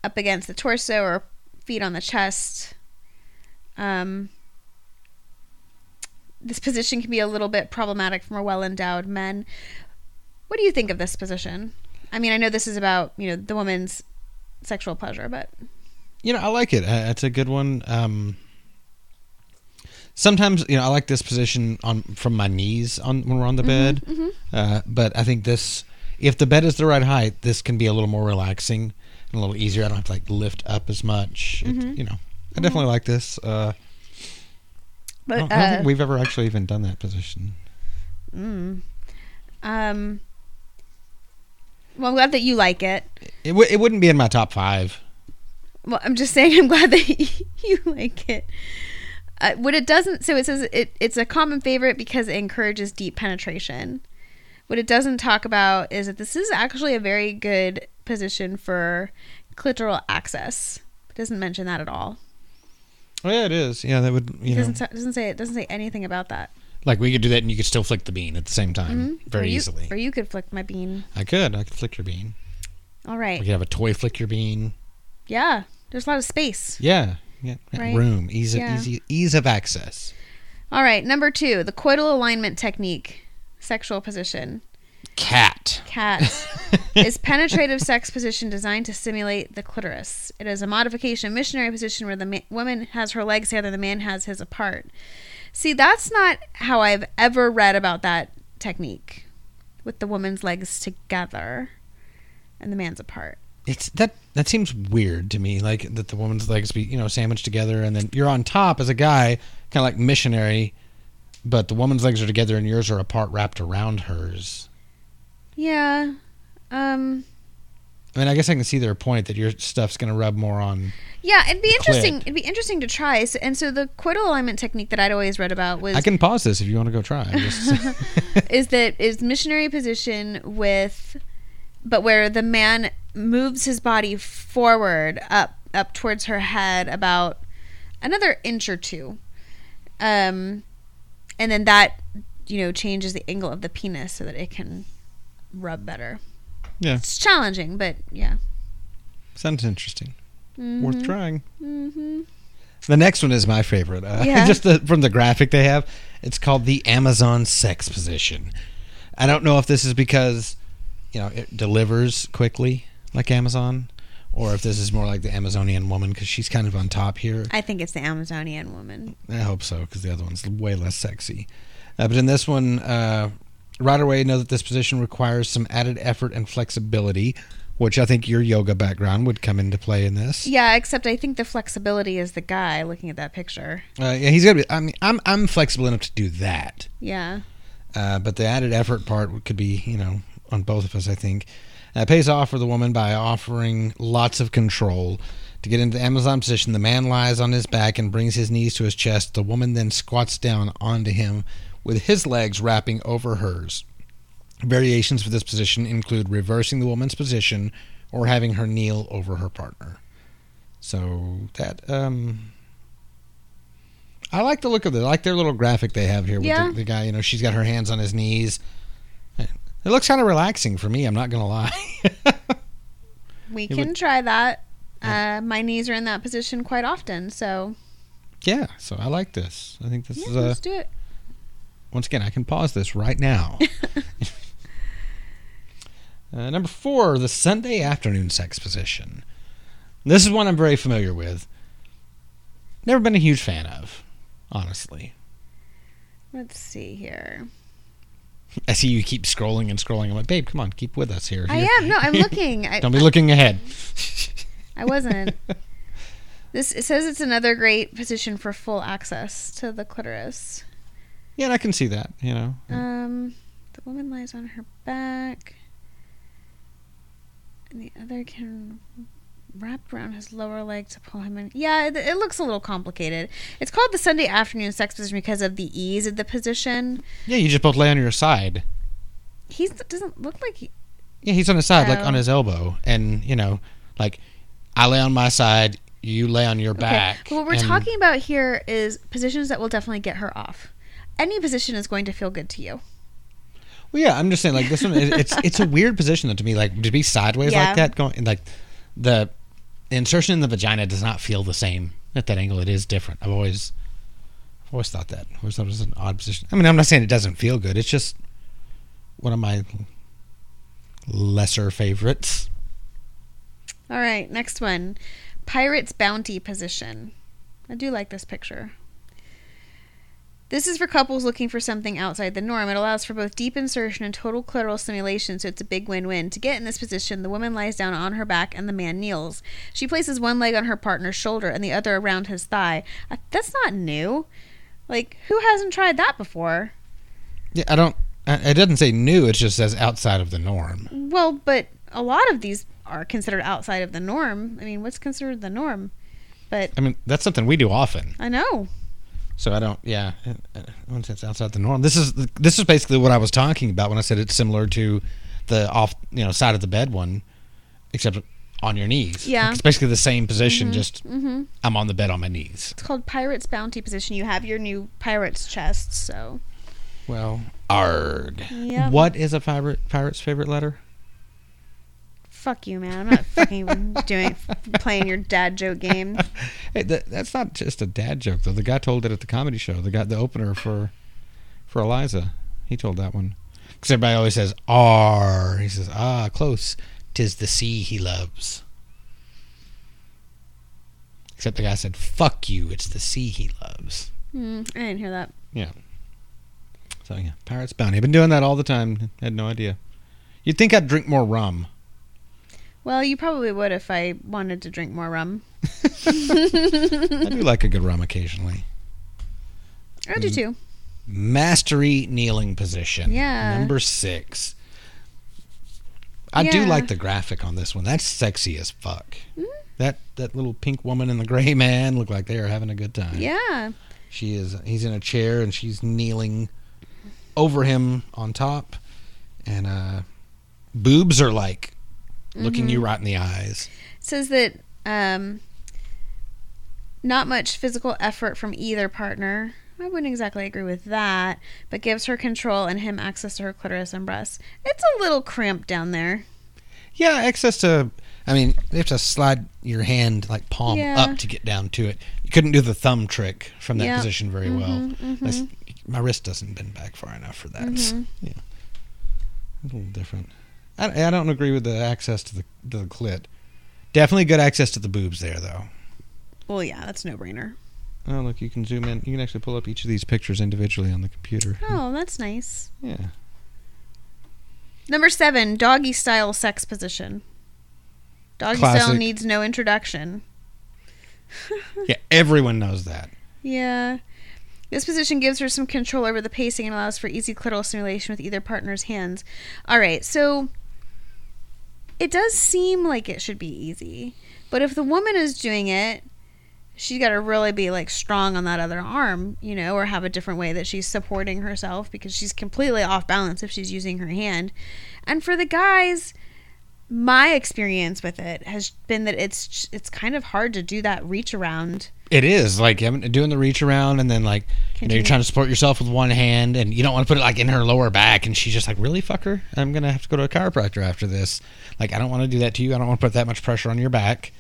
A: up against the torso or feet on the chest. Um, this position can be a little bit problematic for well endowed men. What do you think of this position? I mean, I know this is about you know the woman's sexual pleasure, but
B: You know, I like it. Uh, it's a good one. Um, sometimes, you know, I like this position on from my knees on when we're on the bed. Uh, but I think this, if the bed is the right height, this can be a little more relaxing and a little easier. I don't have to like lift up as much. It- you know, I definitely like this. Uh, I
A: but
B: don't, I don't
A: uh,
B: think we've ever actually even done that position.
A: mm, um, well, I'm glad that you like it.
B: It, w- it wouldn't be in my top five.
A: Well, I'm just saying I'm glad that you like it. Uh, what it doesn't, so it says it, it's a common favorite because it encourages deep penetration. What it doesn't talk about is that this is actually a very good position for clitoral access. It doesn't mention that at all.
B: Oh yeah, it is. Yeah, that would you
A: It
B: know,
A: doesn't, sa- doesn't say it doesn't say anything about that.
B: like we could do that, and you could still flick the bean at the same time mm-hmm. very
A: or you,
B: easily.
A: Or you could flick my bean.
B: I could. I could flick your bean.
A: All right.
B: We could have a toy flick your bean.
A: Yeah. There's a lot of space.
B: Yeah, yeah.
A: Right.
B: Room, ease of
A: Yeah.
B: easy, ease of access.
A: All right. Number two, the coital alignment technique, sexual position.
B: Cat.
A: Cat is penetrative sex position designed to stimulate the clitoris. It is a modification of missionary position where the ma- woman has her legs together, and the man has his apart. See, that's not how I've ever read about that technique, with the woman's legs together and the man's apart.
B: It's that that seems weird to me. Like that the woman's legs be you know sandwiched together, and then you're on top as a guy, kind of like missionary, but the woman's legs are together and yours are apart, wrapped around hers.
A: Yeah. Um.
B: I mean, I guess I can see their point that your stuff's going to rub more on.
A: Yeah, it'd be interesting. It'd be interesting to try. So, and so the coital alignment technique that I'd always read about was
B: I can pause this if you want to go try. Just-
A: is that is missionary position with but where the man moves his body forward up up towards her head about another inch or two um and then that you know changes the angle of the penis so that it can rub better
B: yeah,
A: it's challenging but yeah
B: sounds interesting. Worth trying.
A: mm-hmm.
B: The next one is my favorite. Uh,
A: Yeah.
B: just the, from the graphic they have, it's called the Amazon sex position. I don't know if this is because, you know, it delivers quickly like Amazon, or if this is more like the Amazonian woman because she's kind of on top here.
A: i think it's the amazonian woman
B: I hope so because the other one's way less sexy. Uh, but in this one, uh, right away, know that this position requires some added effort and flexibility, which I think your yoga background would come into play in this.
A: yeah except i think the flexibility is the guy looking at that picture
B: Uh, yeah, he's gonna be. I mean, I'm I'm flexible enough to do that.
A: yeah
B: Uh, but the added effort part could be, you know, on both of us, I think. Uh, it pays off for the woman by offering lots of control. To get into the Amazon position, the man lies on his back and brings his knees to his chest. The woman then squats down onto him with his legs wrapping over hers. Variations for this position include reversing the woman's position or having her kneel over her partner. So that um I like the look of it. I like their little graphic they have here with
A: Yeah.
B: the, the guy. You know, she's got her hands on his knees. It looks kind of relaxing for me. I'm not gonna lie.
A: We
B: It
A: can
B: would-
A: try that. Uh, my knees are in that position quite often, so
B: yeah, so I like this. I think this
A: yeah,
B: is a
A: let's do it.
B: Once again. I can pause this right now. uh, number four, the Sunday afternoon sex position. This is one I'm very familiar with. Never been a huge fan of, honestly.
A: Let's see here.
B: I see you keep scrolling and scrolling. I'm like, babe, come on, keep with us here.
A: I am. No, I'm looking.
B: Don't be looking ahead.
A: I wasn't. This it says it's another great position for full access to the clitoris.
B: Yeah, and I can see that. You know,
A: Um, the woman lies on her back, and the other can wrap around his lower leg to pull him in. Yeah, it, it looks a little complicated. It's called the Sunday afternoon sex position because of the ease of the position.
B: yeah, you just both lay on your side.
A: He doesn't look like he,
B: Yeah, he's on his side, like
A: Oh.
B: on his elbow, and you know, like I lay on my side, you lay on your back.
A: Okay. What we're talking about here is positions that will definitely get her off. Any position is going to feel good to you.
B: Well, yeah, I'm just saying, like this one, it's it's a weird position though, to me, like to be sideways
A: Yeah.
B: like that, going like the insertion in the vagina does not feel the same At that angle, it is different. I've always, I've always thought that. I've always thought it was an odd position. I mean, I'm not saying it doesn't feel good. It's just one of my lesser favorites.
A: All right, next one. Pirate's bounty position. I do like this picture. This is for couples looking for something outside the norm. It allows for both deep insertion and total clitoral stimulation, so it's a big win win. To get in this position, the woman lies down on her back and the man kneels. She places one leg on her partner's shoulder and the other around his thigh. Uh, That's not new. Like, who hasn't tried that before?
B: Yeah, I don't. I- It doesn't say new. It just says outside of the norm.
A: Well, but a lot of these are considered outside of the norm. I mean, what's considered the norm? But
B: I mean, that's something we do often.
A: I know.
B: So I don't. Yeah, uh, once it's outside the norm. This is this is basically what I was talking about when I said it's similar to the off you know side of the bed one, except on your knees.
A: Yeah.
B: it's basically the same position. Just
A: hmm
B: I'm on the bed on my knees.
A: It's called Pirate's Bounty position. You have your new pirate's chest, so.
B: Well, arg.
A: Yep.
B: What is a pirate pirate's favorite letter?
A: Fuck you, man. I'm not fucking doing playing your dad joke game.
B: Hey, that, that's not just a dad joke though. The guy told it at the comedy show. The guy, the opener for for Eliza, he told that one. Because everybody always says R. He says ah, close. Tis the sea he loves. Except the guy said fuck you. It's the sea he loves.
A: Hmm, I didn't hear that. Yeah.
B: So yeah, pirate's bounty. I've been doing that all the time. Had no idea. You'd think I'd drink more rum.
A: Well, you probably would if I wanted to drink more rum.
B: I do like a good rum occasionally.
A: I do
B: Mm.
A: too.
B: Mastery kneeling position.
A: Yeah.
B: Number six. I do like the graphic on this one. That's sexy as fuck.
A: Mhm.
B: That that little pink woman and the gray man look like they are having a good time.
A: Yeah.
B: She is. He's in a chair and she's kneeling over him on top, and uh, boobs are like looking
A: Mhm.
B: you right in the eyes.
A: says that um, not much physical effort from either partner. I wouldn't exactly agree with that, but gives her control and him access to her clitoris and breasts. It's a little cramped down there.
B: Yeah, access to. I mean, you have to slide your hand like palm
A: Yeah.
B: up to get down to it. You couldn't do the thumb trick from that
A: Yep.
B: position very well.
A: Mhm, mhm.
B: My wrist doesn't bend back far enough for that.
A: Mhm.
B: Yeah, a little different. I, I don't agree with the access to the to the clit. Definitely good access to the boobs there, though.
A: Well, yeah, that's no brainer.
B: Oh, look, you can zoom in. You can actually pull up each of these pictures individually on the computer.
A: Oh, that's nice.
B: Yeah.
A: Number seven, doggy style sex position. Doggy style needs no introduction.
B: Yeah, everyone knows that.
A: Yeah. This position gives her some control over the pacing and allows for easy clitoral stimulation with either partner's hands. All right, so it does seem like it should be easy, but if the woman is doing it, she's got to really be like strong on that other arm, you know, or have a different way that she's supporting herself because she's completely off balance if she's using her hand. And for the guys, my experience with it has been that it's it's kind of hard to do that reach around.
B: It is like doing the reach around and then like you know you're trying to support yourself with one hand and you don't want to put it like in her lower back and she's just like really fucker I'm gonna have to go to a chiropractor after this like I don't want to do that to you I don't want to put that much pressure on your back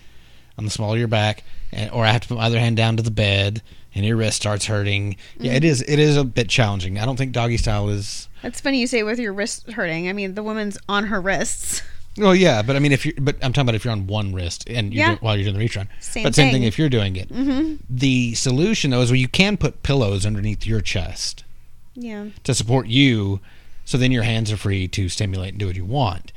B: on the small of your back and, or I have to put my other hand down to the bed and your wrist starts hurting yeah it is it is a bit challenging I don't think doggy style is
A: That's funny you say with your wrist hurting. I mean, the woman's on her wrists.
B: well yeah but I mean if you but I'm talking about if you're on one wrist and you're
A: Yeah.
B: doing, while you're doing the reach around
A: Same
B: but same thing
A: thing.
B: if you're doing it
A: Mm-hmm.
B: the solution though is where you can put pillows underneath your chest
A: Yeah.
B: to support you so then your hands are free to stimulate and do what you want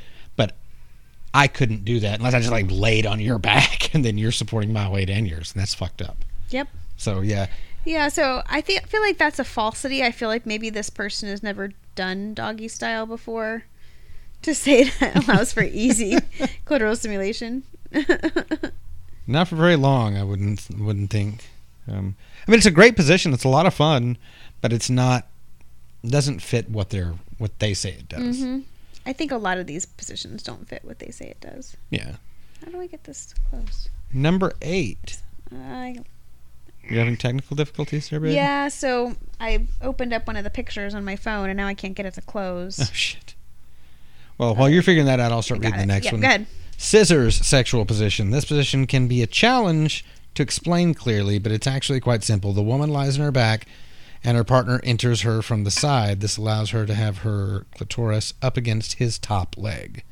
B: i couldn't do that unless i just like laid on your back and then you're supporting my weight and yours and that's fucked up
A: Yep.
B: so yeah
A: Yeah. So I think feel like that's a falsity. I feel like maybe this person has never done doggy style before. To say that allows for easy clitoral stimulation.
B: not for very long i wouldn't wouldn't think um, i mean it's a great position it's a lot of fun but it's not doesn't fit what they're what they say it does
A: hmm I think a lot of these positions don't fit what they say it does.
B: yeah
A: How do I get this close?
B: number eight
A: I
B: you're having technical difficulties there baby
A: Yeah, so I opened up one of the pictures on my phone and now I can't get it to close.
B: oh shit well while you're figuring that out i'll start reading the next
A: yeah,
B: one
A: Go ahead.
B: Scissors sexual position. This position can be a challenge to explain clearly, but it's actually quite simple. The woman lies on her back, and her partner enters her from the side. This allows her to have her clitoris up against his top leg.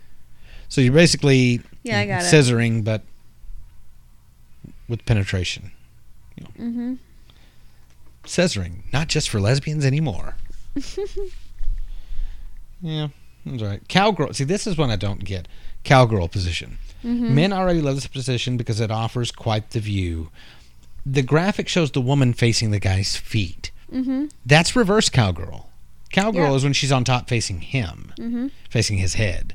B: So you're basically
A: Yeah, got it.
B: scissoring, but with penetration.
A: Mm-hmm.
B: Scissoring, not just for lesbians anymore. yeah, that's right. Cowgirl. See, this is one I don't get. Cowgirl position.
A: Mm-hmm.
B: Men already love this position because it offers quite the view. The graphic shows the woman facing the guy's feet.
A: Mm-hmm.
B: That's reverse cowgirl. Cowgirl
A: Yeah.
B: is when she's on top facing him,
A: Mm-hmm.
B: facing his head.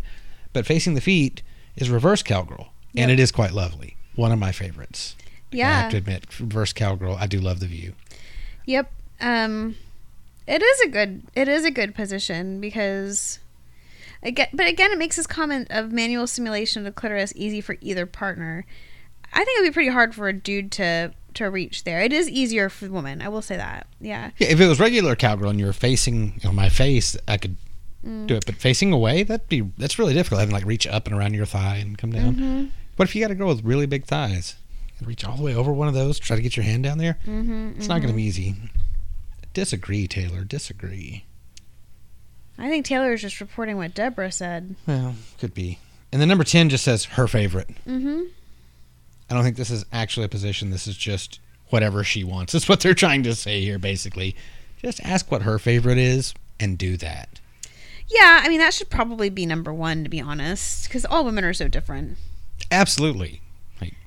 B: But facing the feet is reverse cowgirl. And it is quite lovely. One of my favorites.
A: Yeah.
B: I have to admit, reverse cowgirl, I do love the view.
A: Yep. Um, it is a good. It is a good position because, again, but again, it makes this comment of manual stimulation of the clitoris easy for either partner. I think it'd be pretty hard for a dude to to reach there. It is easier for the woman. I will say that. Yeah.
B: Yeah, if it was regular cowgirl and you were facing you know, my face, I could
A: Mm.
B: do it. But facing away, that'd be that's really difficult. Having like reach up and around your thigh and come down.
A: Mhm.
B: What if you got a girl with really big thighs? Reach all the way over one of those, try to get your hand down there.
A: Mhm.
B: It's not going to be easy. Disagree, Taylor. Disagree.
A: I think Taylor is just reporting what Deborah said.
B: Well, could be. And then number ten just says her favorite.
A: Mm-hmm.
B: I don't think this is actually a position. This is just whatever she wants. That's what they're trying to say here, basically. Just ask what her favorite is and do that.
A: Yeah, I mean that should probably be number one to be honest, because all women are so different.
B: Absolutely.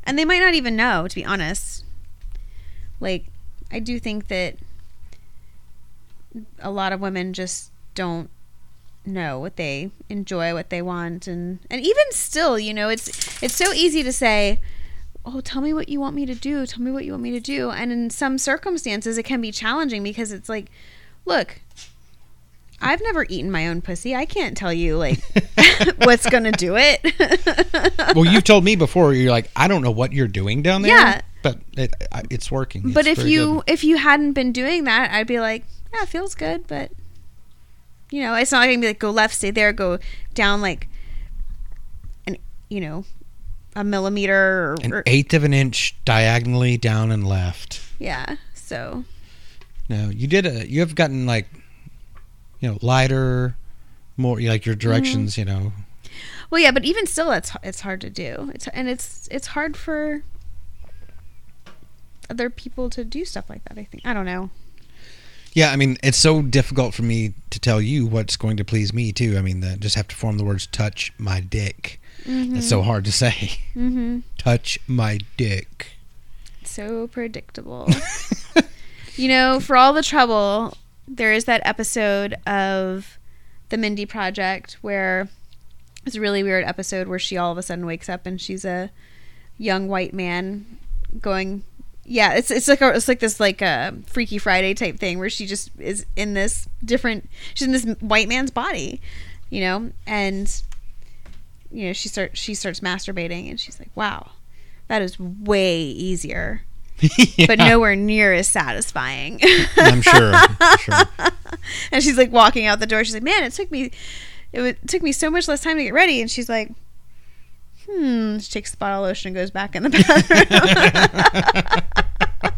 A: and they might not even know to be honest like i do think that a lot of women just don't know what they enjoy what they want and and even still you know it's it's so easy to say oh tell me what you want me to do tell me what you want me to do and in some circumstances it can be challenging because it's like look I've never eaten my own pussy. I can't tell you like what's gonna do it.
B: well, you've told me before. You're like, I don't know what you're doing down there.
A: Yeah.
B: but it, it's working.
A: But
B: It's
A: if you
B: good.
A: if you hadn't been doing that, I'd be like, yeah, it feels good, but you know, it's not gonna be like go left, stay there, go down like an you know a millimeter or,
B: an eighth of an inch diagonally down and left.
A: yeah. So
B: No, you did a. You have gotten like, you know, lighter, more like your mm-hmm. directions. You know,
A: well, yeah, but even still, it's it's hard to do. It's and it's it's hard for other people to do stuff like that. I think I don't know.
B: yeah. I mean, it's so difficult for me to tell you what's going to please me too. I mean, the, just have to form the words "touch my dick." It's so hard to say.
A: Mm-hmm.
B: touch my dick.
A: So predictable. you know, for all the trouble, there is that episode of the Mindy Project where it's a really weird episode where she all of a sudden wakes up and she's a young white man going yeah it's it's like a, it's like this like a freaky friday type thing where she just is in this different she's in this white man's body you know and you know she starts she starts masturbating and she's like wow that is way easier but nowhere near as satisfying
B: I'm sure. I'm sure.
A: and she's like walking out the door. She's like, "Man, it took me, it, w- took me so much less time to get ready." And she's like, "Hmm." She takes the bottle of lotion and goes back in the bathroom.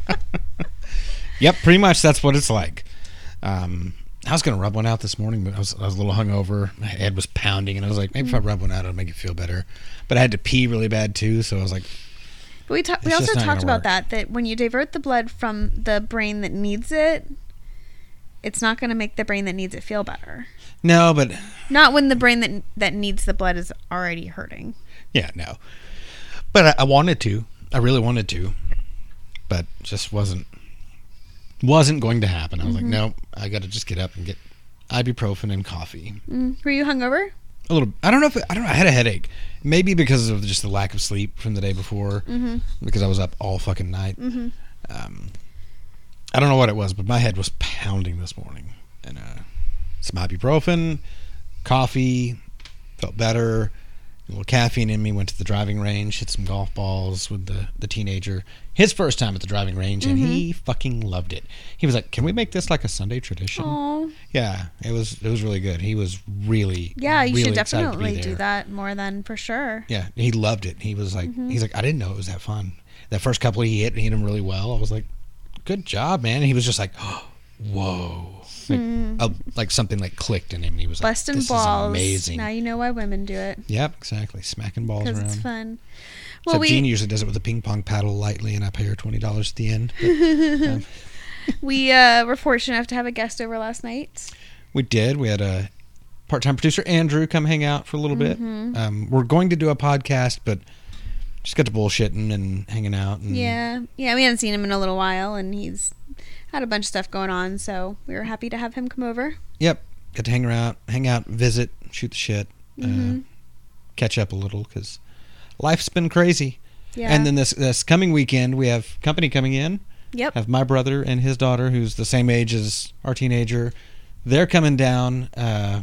B: Yep, pretty much that's what it's like. Um, I was gonna rub one out this morning, but I was I was a little hungover. My head was pounding, and I was like, maybe if I mm. rub one out, it'll make it feel better. But I had to pee really bad too, so I was like,
A: but we ta- we also talked about
B: work.
A: that that when you divert the blood from the brain that needs it, it's not going to make the brain that needs it feel better.
B: no, but
A: Not when the brain that that needs the blood is already hurting.
B: yeah, no. But I, I wanted to. I really wanted to, but just wasn't wasn't going to happen. I was like, no, I got to just get up and get ibuprofen and coffee.
A: Mm. Were you hungover?
B: A little. I don't know if it, I don't know. I had a headache. Maybe because of just the lack of sleep from the day before.
A: Mm-hmm.
B: Because I was up all fucking night.
A: Mm-hmm.
B: Um, I don't know what it was, but my head was pounding this morning. And uh, some ibuprofen, coffee, felt better. A little caffeine in me. Went to the driving range, hit some golf balls with the the teenager. His first time at the driving range, and he fucking loved it. He was like, "Can we make this like a Sunday tradition?"
A: Oh,
B: Yeah, it was it was really good. He was really
A: yeah, you
B: really
A: should
B: excited to be
A: definitely do that more than for sure.
B: Yeah, he loved it. He was like,
A: Mm-hmm.
B: he's like, I didn't know it was that fun. That first couple he hit, he hit them really well. I was like, good job, man. And he was just like, whoa, like, uh, like something like clicked in him. And he was like.
A: Busting
B: this
A: balls.
B: is amazing.
A: Now you know why women do it
B: Yep, exactly. Smacking balls around.
A: it's fun. Well,
B: Except
A: we
B: Jean usually does it with a ping pong paddle lightly, and I pay her twenty dollars at the end. But, um,
A: we uh, were fortunate enough to have a guest over last night.
B: we did. We had a part-time producer Andrew come hang out for a little bit.
A: Mm-hmm.
B: Um, we're going to do a podcast, but just got to bullshitting and hanging out. And
A: Yeah, yeah, we hadn't seen him in a little while, and he's had a bunch of stuff going on, so we were happy to have him come over.
B: Yep. Got to hang around, hang out, visit, shoot the shit,
A: Mm-hmm.
B: uh, catch up a little because life's been crazy.
A: Yeah,
B: And then this this coming weekend, we have company coming in.
A: yep,
B: Have my brother and his daughter, who's the same age as our teenager. They're coming down, uh,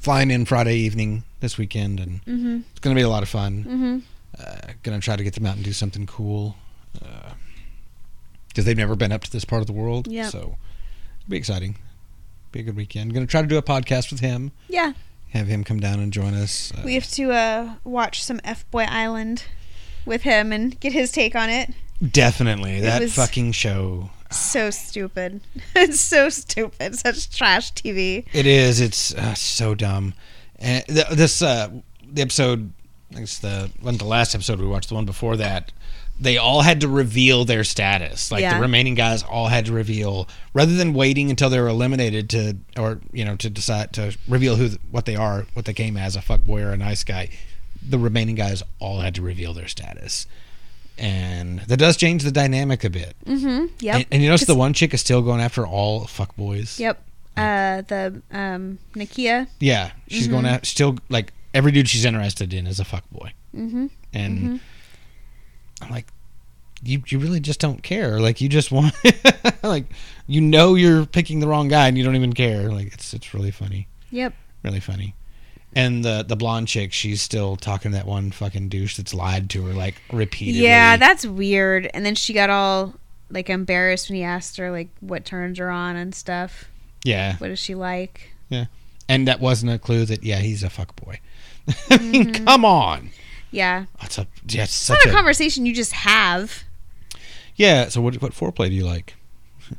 B: flying in Friday evening this weekend, and
A: mm-hmm,
B: it's going to be a lot of fun.
A: mm-hmm.
B: Uh, going to try to get them out and do something cool because they've never been up to this part of the world.
A: Yep.
B: So it'll be exciting. Be a good weekend. Going to try to do a podcast with him.
A: Yeah,
B: Have him come down and join us. Uh,
A: we have to uh, watch some F Boy Island with him and get his take on it.
B: definitely that fucking show.
A: So stupid. it's so stupid. Such trash TV.
B: It is. It's uh, so dumb. And th- this uh, the episode. I think it's the wasn't the last episode we watched. The one before that. They all had to reveal their status. Like
A: Yeah.
B: the remaining guys all had to reveal, rather than waiting until they were eliminated to, or you know, to decide to reveal who what they are, what they came as, a fuck boy or a nice guy. The remaining guys all had to reveal their status, and that does change the dynamic a bit.
A: Mm-hmm. Yep.
B: And, and you notice the one chick is still going after all fuck boys.
A: Yep. Uh, the um, Nakia.
B: Yeah, she's going out still like every dude she's interested in is a fuck boy,
A: Mm-hmm.
B: and I'm like, you you really just don't care. Like you just want like you know you're picking the wrong guy and you don't even care. Like it's it's really funny,
A: Yep.
B: really funny. And the the blonde chick, she's still talking to that one fucking douche that's lied to her like repeatedly.
A: Yeah, that's weird. And then she got all like embarrassed when he asked her like what turns her on and stuff.
B: yeah,
A: What does she like? Yeah.
B: And that wasn't a clue that yeah he's a fuck boy. I mean, mm-hmm. come on.
A: Yeah.
B: That's a yeah, it's such
A: not a
B: a
A: conversation you just have.
B: Yeah. So what what foreplay do you like?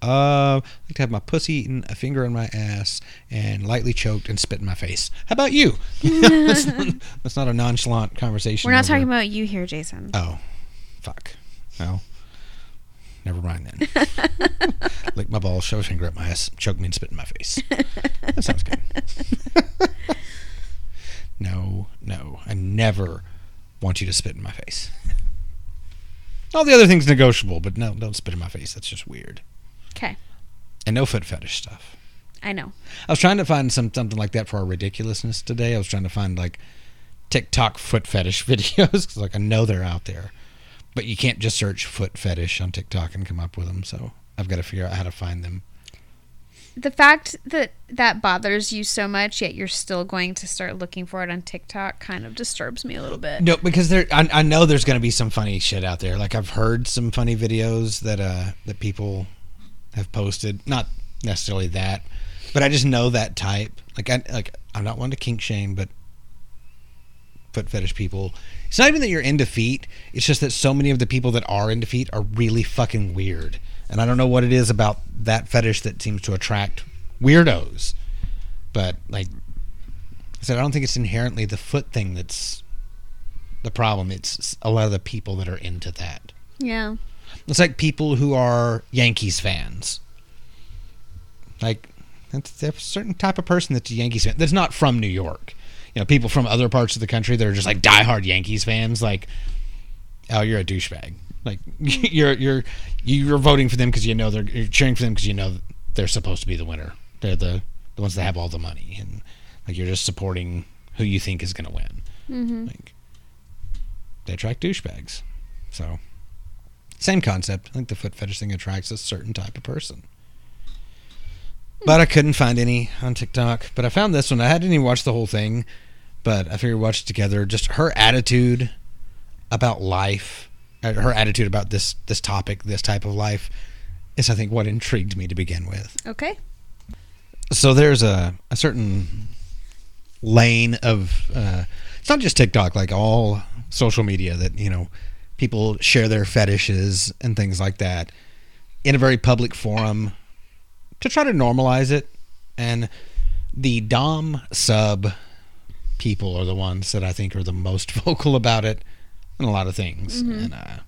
B: Uh, I like to have my pussy eaten, a finger in my ass, and lightly choked and spit in my face. How about you? that's, not, that's not a nonchalant conversation.
A: We're not
B: over-
A: talking about you here, Jason.
B: Oh, fuck. No. Never mind then. Lick my balls, shove a finger up my ass, choke me, and spit in my face. That sounds good. No, no. I never want you to spit in my face. All the other things negotiable, but no, don't spit in my face. That's just weird.
A: Okay.
B: And no foot fetish stuff.
A: I know.
B: I was trying to find some something like that for our ridiculousness today. I was trying to find like TikTok foot fetish videos because like I know they're out there, but you can't just search foot fetish on TikTok and come up with them. So I've got to figure out how to find them.
A: The fact that that bothers you so much, yet you're still going to start looking for it on TikTok, kind of disturbs me a little bit.
B: No, because there, I, I know there's going to be some funny shit out there. Like I've heard some funny videos that uh that people have posted. Not necessarily that, but I just know that type. Like I like I'm not one to kink shame, but foot fetish people. It's not even that you're into feet. It's just that so many of the people that are into feet are really fucking weird. And I don't know what it is about that fetish that seems to attract weirdos. But like I said, I don't think it's inherently the foot thing that's the problem. It's a lot of the people that are into that.
A: Yeah.
B: It's like people who are Yankees fans. Like that's, a certain type of person that's a Yankees fan. That's not from New York. You know, people from other parts of the country that are just like diehard Yankees fans. Like, oh, you're a douchebag. Like you're you're you're voting for them because you know they're you're cheering for them because you know they're supposed to be the winner. They're the the ones that have all the money, and like you're just supporting who you think is going to win.
A: Mm-hmm.
B: Like they attract douchebags. So same concept. I think the foot fetish thing attracts a certain type of person. But I couldn't find any on TikTok. But I found this one. I hadn't even watched the whole thing, but I figured watch it together. Just her attitude about life, her attitude about this this topic, this type of life, is I think what intrigued me to begin with.
A: Okay.
B: So there's a a certain lane of uh, it's not just TikTok, like all social media that you know people share their fetishes and things like that in a very public forum to try to normalize it and the dom sub people are the ones that i think are the most vocal about it and a lot of things. Mm-hmm. And uh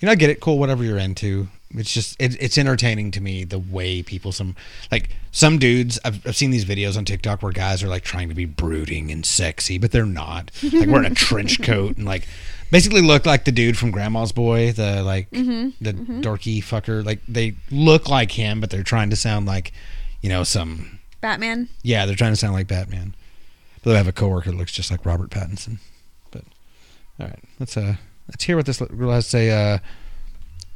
B: you know i get it. Cool whatever you're into. It's just it, it's entertaining to me the way people some like some dudes I've, I've seen these videos on tiktok where guys are like trying to be brooding and sexy but they're not. Like wearing a trench coat and like basically look like the dude from grandma's boy the like mm-hmm. the mm-hmm. dorky fucker. Like they look like him but they're trying to sound like you know some
A: Batman.
B: yeah they're trying to sound like batman. But they have a coworker that looks just like robert pattinson all right let's uh let's hear what this girl has to say uh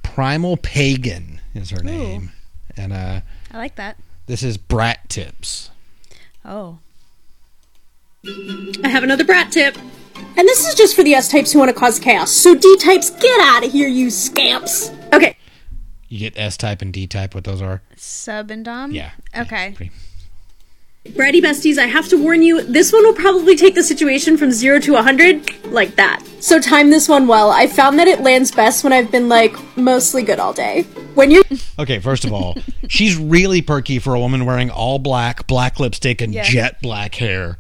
B: primal pagan is her name and uh
A: I like that.
B: this is brat tips
A: Oh.
C: I have another brat tip. And this is just for the S types who want to cause chaos. So D types, get out of here, you scamps. Okay.
B: you get s type and d type what those are
A: Sub and Dom?
B: yeah
A: Okay.
B: Pretty-
C: Bratty besties, I have to warn you, this one will probably take the situation from 0 to 100 like that. So time this one well. I found that it lands best when I've been like mostly good all day. When you're
B: Okay, first of all, she's really perky for a woman wearing all black, black lipstick, and
A: Yeah.
B: jet black hair.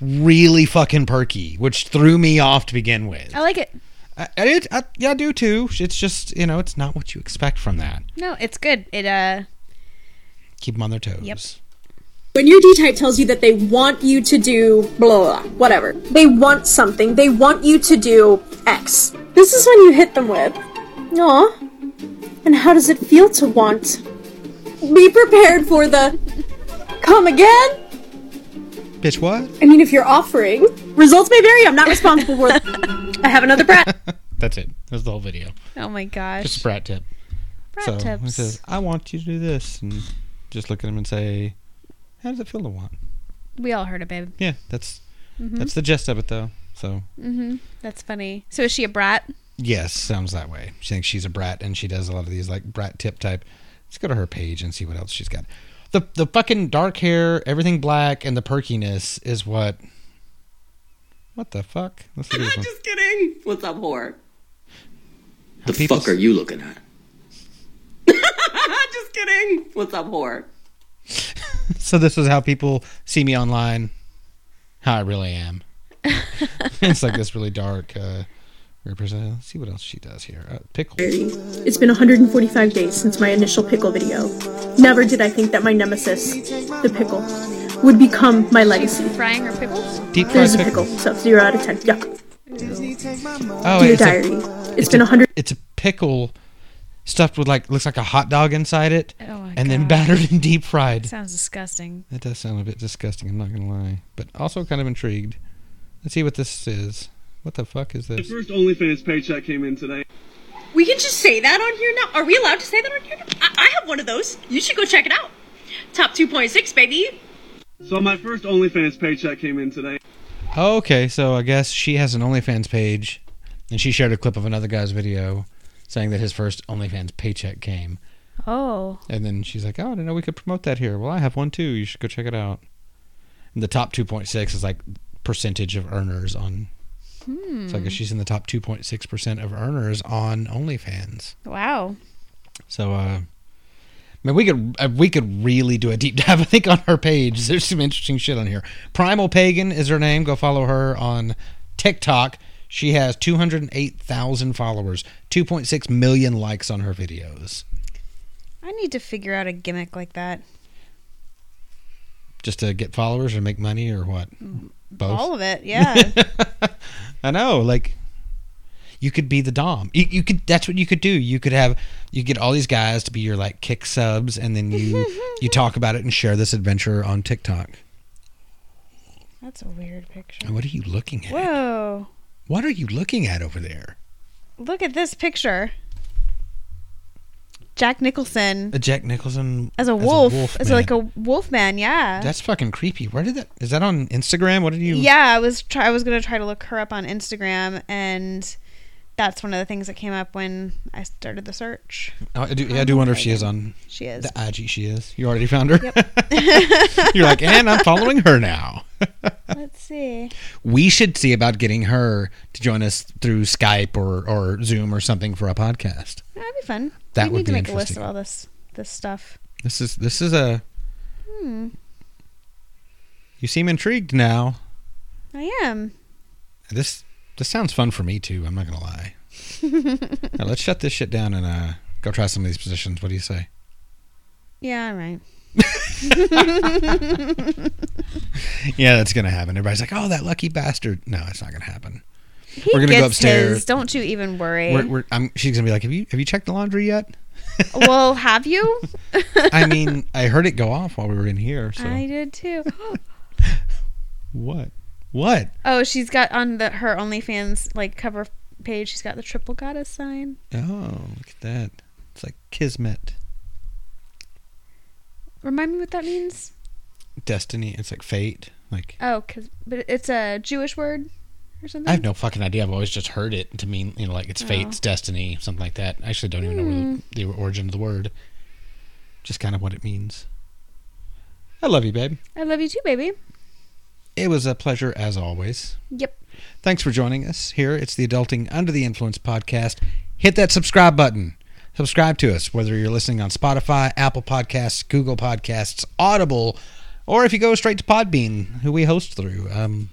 B: Really fucking perky, which threw me off to begin with.
A: I like it.
B: I, I did, I, yeah, I do too. It's just you know, it's not what you expect from that.
A: No, it's good. It uh
B: Keep them on their toes.
A: Yep.
C: When your D type tells you that they want you to do blah, blah, blah whatever. They want something. They want you to do X. This is when you hit them with, Aw. And how does it feel to want? Be prepared for the come again.
B: Bitch, what?
C: I mean, if you're offering, results may vary. I'm not responsible for. I have another brat.
B: That's it. That's the whole video.
A: oh my gosh.
B: Just a brat tip.
A: Brat
B: so
A: tips.
B: he says, "I want you to do this," and just look at him and say, "How does it feel to want?"
A: we all heard it, babe.
B: Yeah, that's that's the gist of it, though. So
A: Mm-hmm. That's funny. So is she a brat?
B: Yes, sounds that way. She thinks she's a brat, and she does a lot of these like brat tip type. Let's go to her page and see what else she's got. The the fucking dark hair, everything black, and the perkiness is what. What the fuck? Let's see this one.
C: Just kidding. What's up, whore?
B: How
D: The
B: people
D: fuck are you looking at?
C: Just kidding. What's up, whore?
B: So this is how people see me online. How I really am. it's like this really dark. Uh, represent. Let's see what else she does here. Uh, pickle.
C: It's been 145 days since my initial pickle video. Never did I think that my nemesis, the pickle, would become my legacy.
A: Frying her pickles?
B: Deep fried
C: There's a
B: pickle.
C: pickle, so 0 out of 10. Yuck.
B: Oh,
C: Dear
B: it's a,
C: diary. it's been 100.
B: it's a pickle stuffed with like looks like a hot dog inside it,
A: Oh my
B: and then battered and deep fried.
A: Sounds disgusting.
B: That does sound a bit disgusting. I'm not gonna lie, but also kind of intrigued. Let's see what this is. What the fuck is
E: The
B: this?
E: first OnlyFans paycheck came in today.
C: We can just say that on here now. Are we allowed to say that on here? I, I have one of those. You should go check it out. Top 2.6, baby.
E: So my first OnlyFans paycheck came in today.
B: Okay, so I guess she has an OnlyFans page, and she shared a clip of another guy's video saying that his first OnlyFans paycheck came,
A: Oh.
B: and then she's like, "Oh, I didn't know we could promote that here. Well, I have one too. You should go check it out." And the top 2.6 is like percentage of earners on. So I guess she's in the top 2.6 percent of earners on OnlyFans.
A: Wow.
B: So, uh, I mean, we could uh, we could really do a deep dive. I think on her page, there's some interesting shit on here. Primal Pagan is her name. Go follow her on TikTok. She has 208,000 followers, 2.6 million likes on her videos.
A: I need to figure out a gimmick like that.
B: Just to get followers or make money or what? Mm, Both.
A: All of it, yeah.
B: I know, like you could be the dom. You, you could. That's what you could do. You could have. You get all these guys to be your like kick subs, and then you you talk about it and share this adventure on TikTok.
A: That's a weird picture.
B: What are you looking at?
A: Whoa.
B: What are you looking at over there?
A: Look at this picture. Jack Nicholson
B: A Jack Nicholson
A: as a wolf, as,
B: man.
A: like a wolf man. Yeah.
B: That's fucking creepy. Where did that? Is that on Instagram? What did you?
A: yeah, I was try- I was gonna try to look her up on Instagram, and that's one of the things that came up when I started the search.
B: Oh, I do. Yeah, I do wonder if she is on
A: She is.
B: the IG. She is. You already found her. You're like, and I'm following her now.
A: Let's see.
B: we should see about getting her to join us through Skype or or Zoom or something for a podcast.
A: That'd be fun.
B: That
A: we
B: would
A: need to
B: be
A: make a list of all this this stuff.
B: This is this is a.
A: Hmm.
B: You seem intrigued now.
A: I am.
B: This this sounds fun for me too. I'm not gonna lie. now, let's shut this shit down and uh, go try some of these positions. What do you say?
A: Yeah, all right.
B: Yeah, that's gonna happen. Everybody's like, "Oh, that lucky bastard." No, it's not gonna happen.
A: He
B: We're gonna go upstairs.
A: his. Don't you even worry.
B: We're, we're, I'm, she's gonna be like, "Have you have you checked the laundry yet?"
A: well, have you?
B: I mean, I heard it go off while we were in here. So
A: I did too.
B: what? What?
A: oh, she's got on the her OnlyFans like cover page. She's got the triple goddess sign.
B: Oh, look at that! It's like kismet,
A: Remind me what that means.
B: destiny. It's like fate. Like
A: Oh, cause but it's a Jewish word or something.
B: I have no fucking idea. I've always just heard it to mean you know like it's
A: Oh.
B: it's destiny, something like that. I actually don't even know where the, hmm. the origin of the word. Just kind of what it means. I love you, babe.
A: I love you too, baby.
B: It was a pleasure as always.
A: Yep.
B: Thanks for joining us here. It's the Adulting Under the Influence podcast. Hit that subscribe button. Subscribe to us, whether you're listening on Spotify, Apple Podcasts, Google Podcasts, Audible, or if you go straight to Podbean, who we host through. Um,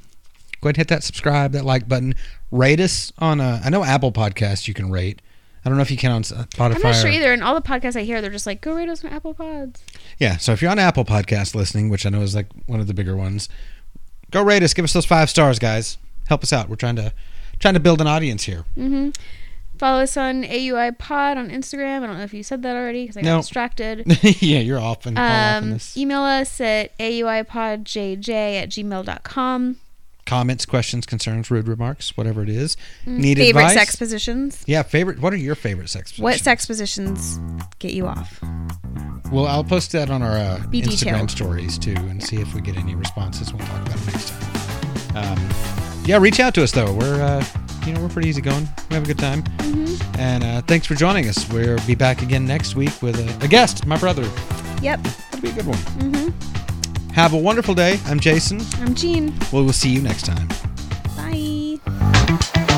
B: go ahead and hit that subscribe, that like button. Rate us on, uh, I know Apple Podcasts you can rate. I don't know if you can on uh, Spotify.
A: I'm not sure
B: or-
A: either. And all the podcasts I hear, they're just like, go rate us on Apple Pods.
B: Yeah, so if you're on Apple Podcast listening, which I know is like one of the bigger ones, go rate us. Give us those five stars, guys. Help us out. We're trying to trying to build an audience here.
A: Mm-hmm. Follow us on AUI Pod on Instagram. I don't know if you said that already because I got
B: No.
A: distracted.
B: yeah, you're off and off
A: Um,
B: this.
A: email us at auipodjj at gmail.com.
B: Comments, questions, concerns, rude remarks, whatever it is. Need
A: Mm, Favorite
B: advice?
A: sex positions.
B: Yeah, favorite. What are your favorite sex positions?
A: What sex positions get you off?
B: Well, I'll post that on our uh, Instagram
A: detailed.
B: stories too, and see if we get any responses. We'll talk about it next time. Um, yeah, reach out to us though. We're uh, you know we're pretty easy going. We have a good time,
A: Mm-hmm.
B: and uh, thanks for joining us. We'll be back again next week with a, a guest, my brother.
A: Yep.
B: It'll be a good one.
A: Mm-hmm.
B: Have a wonderful day. I'm Jason.
A: I'm Jean.
B: Well, We will see you next time.
A: Bye.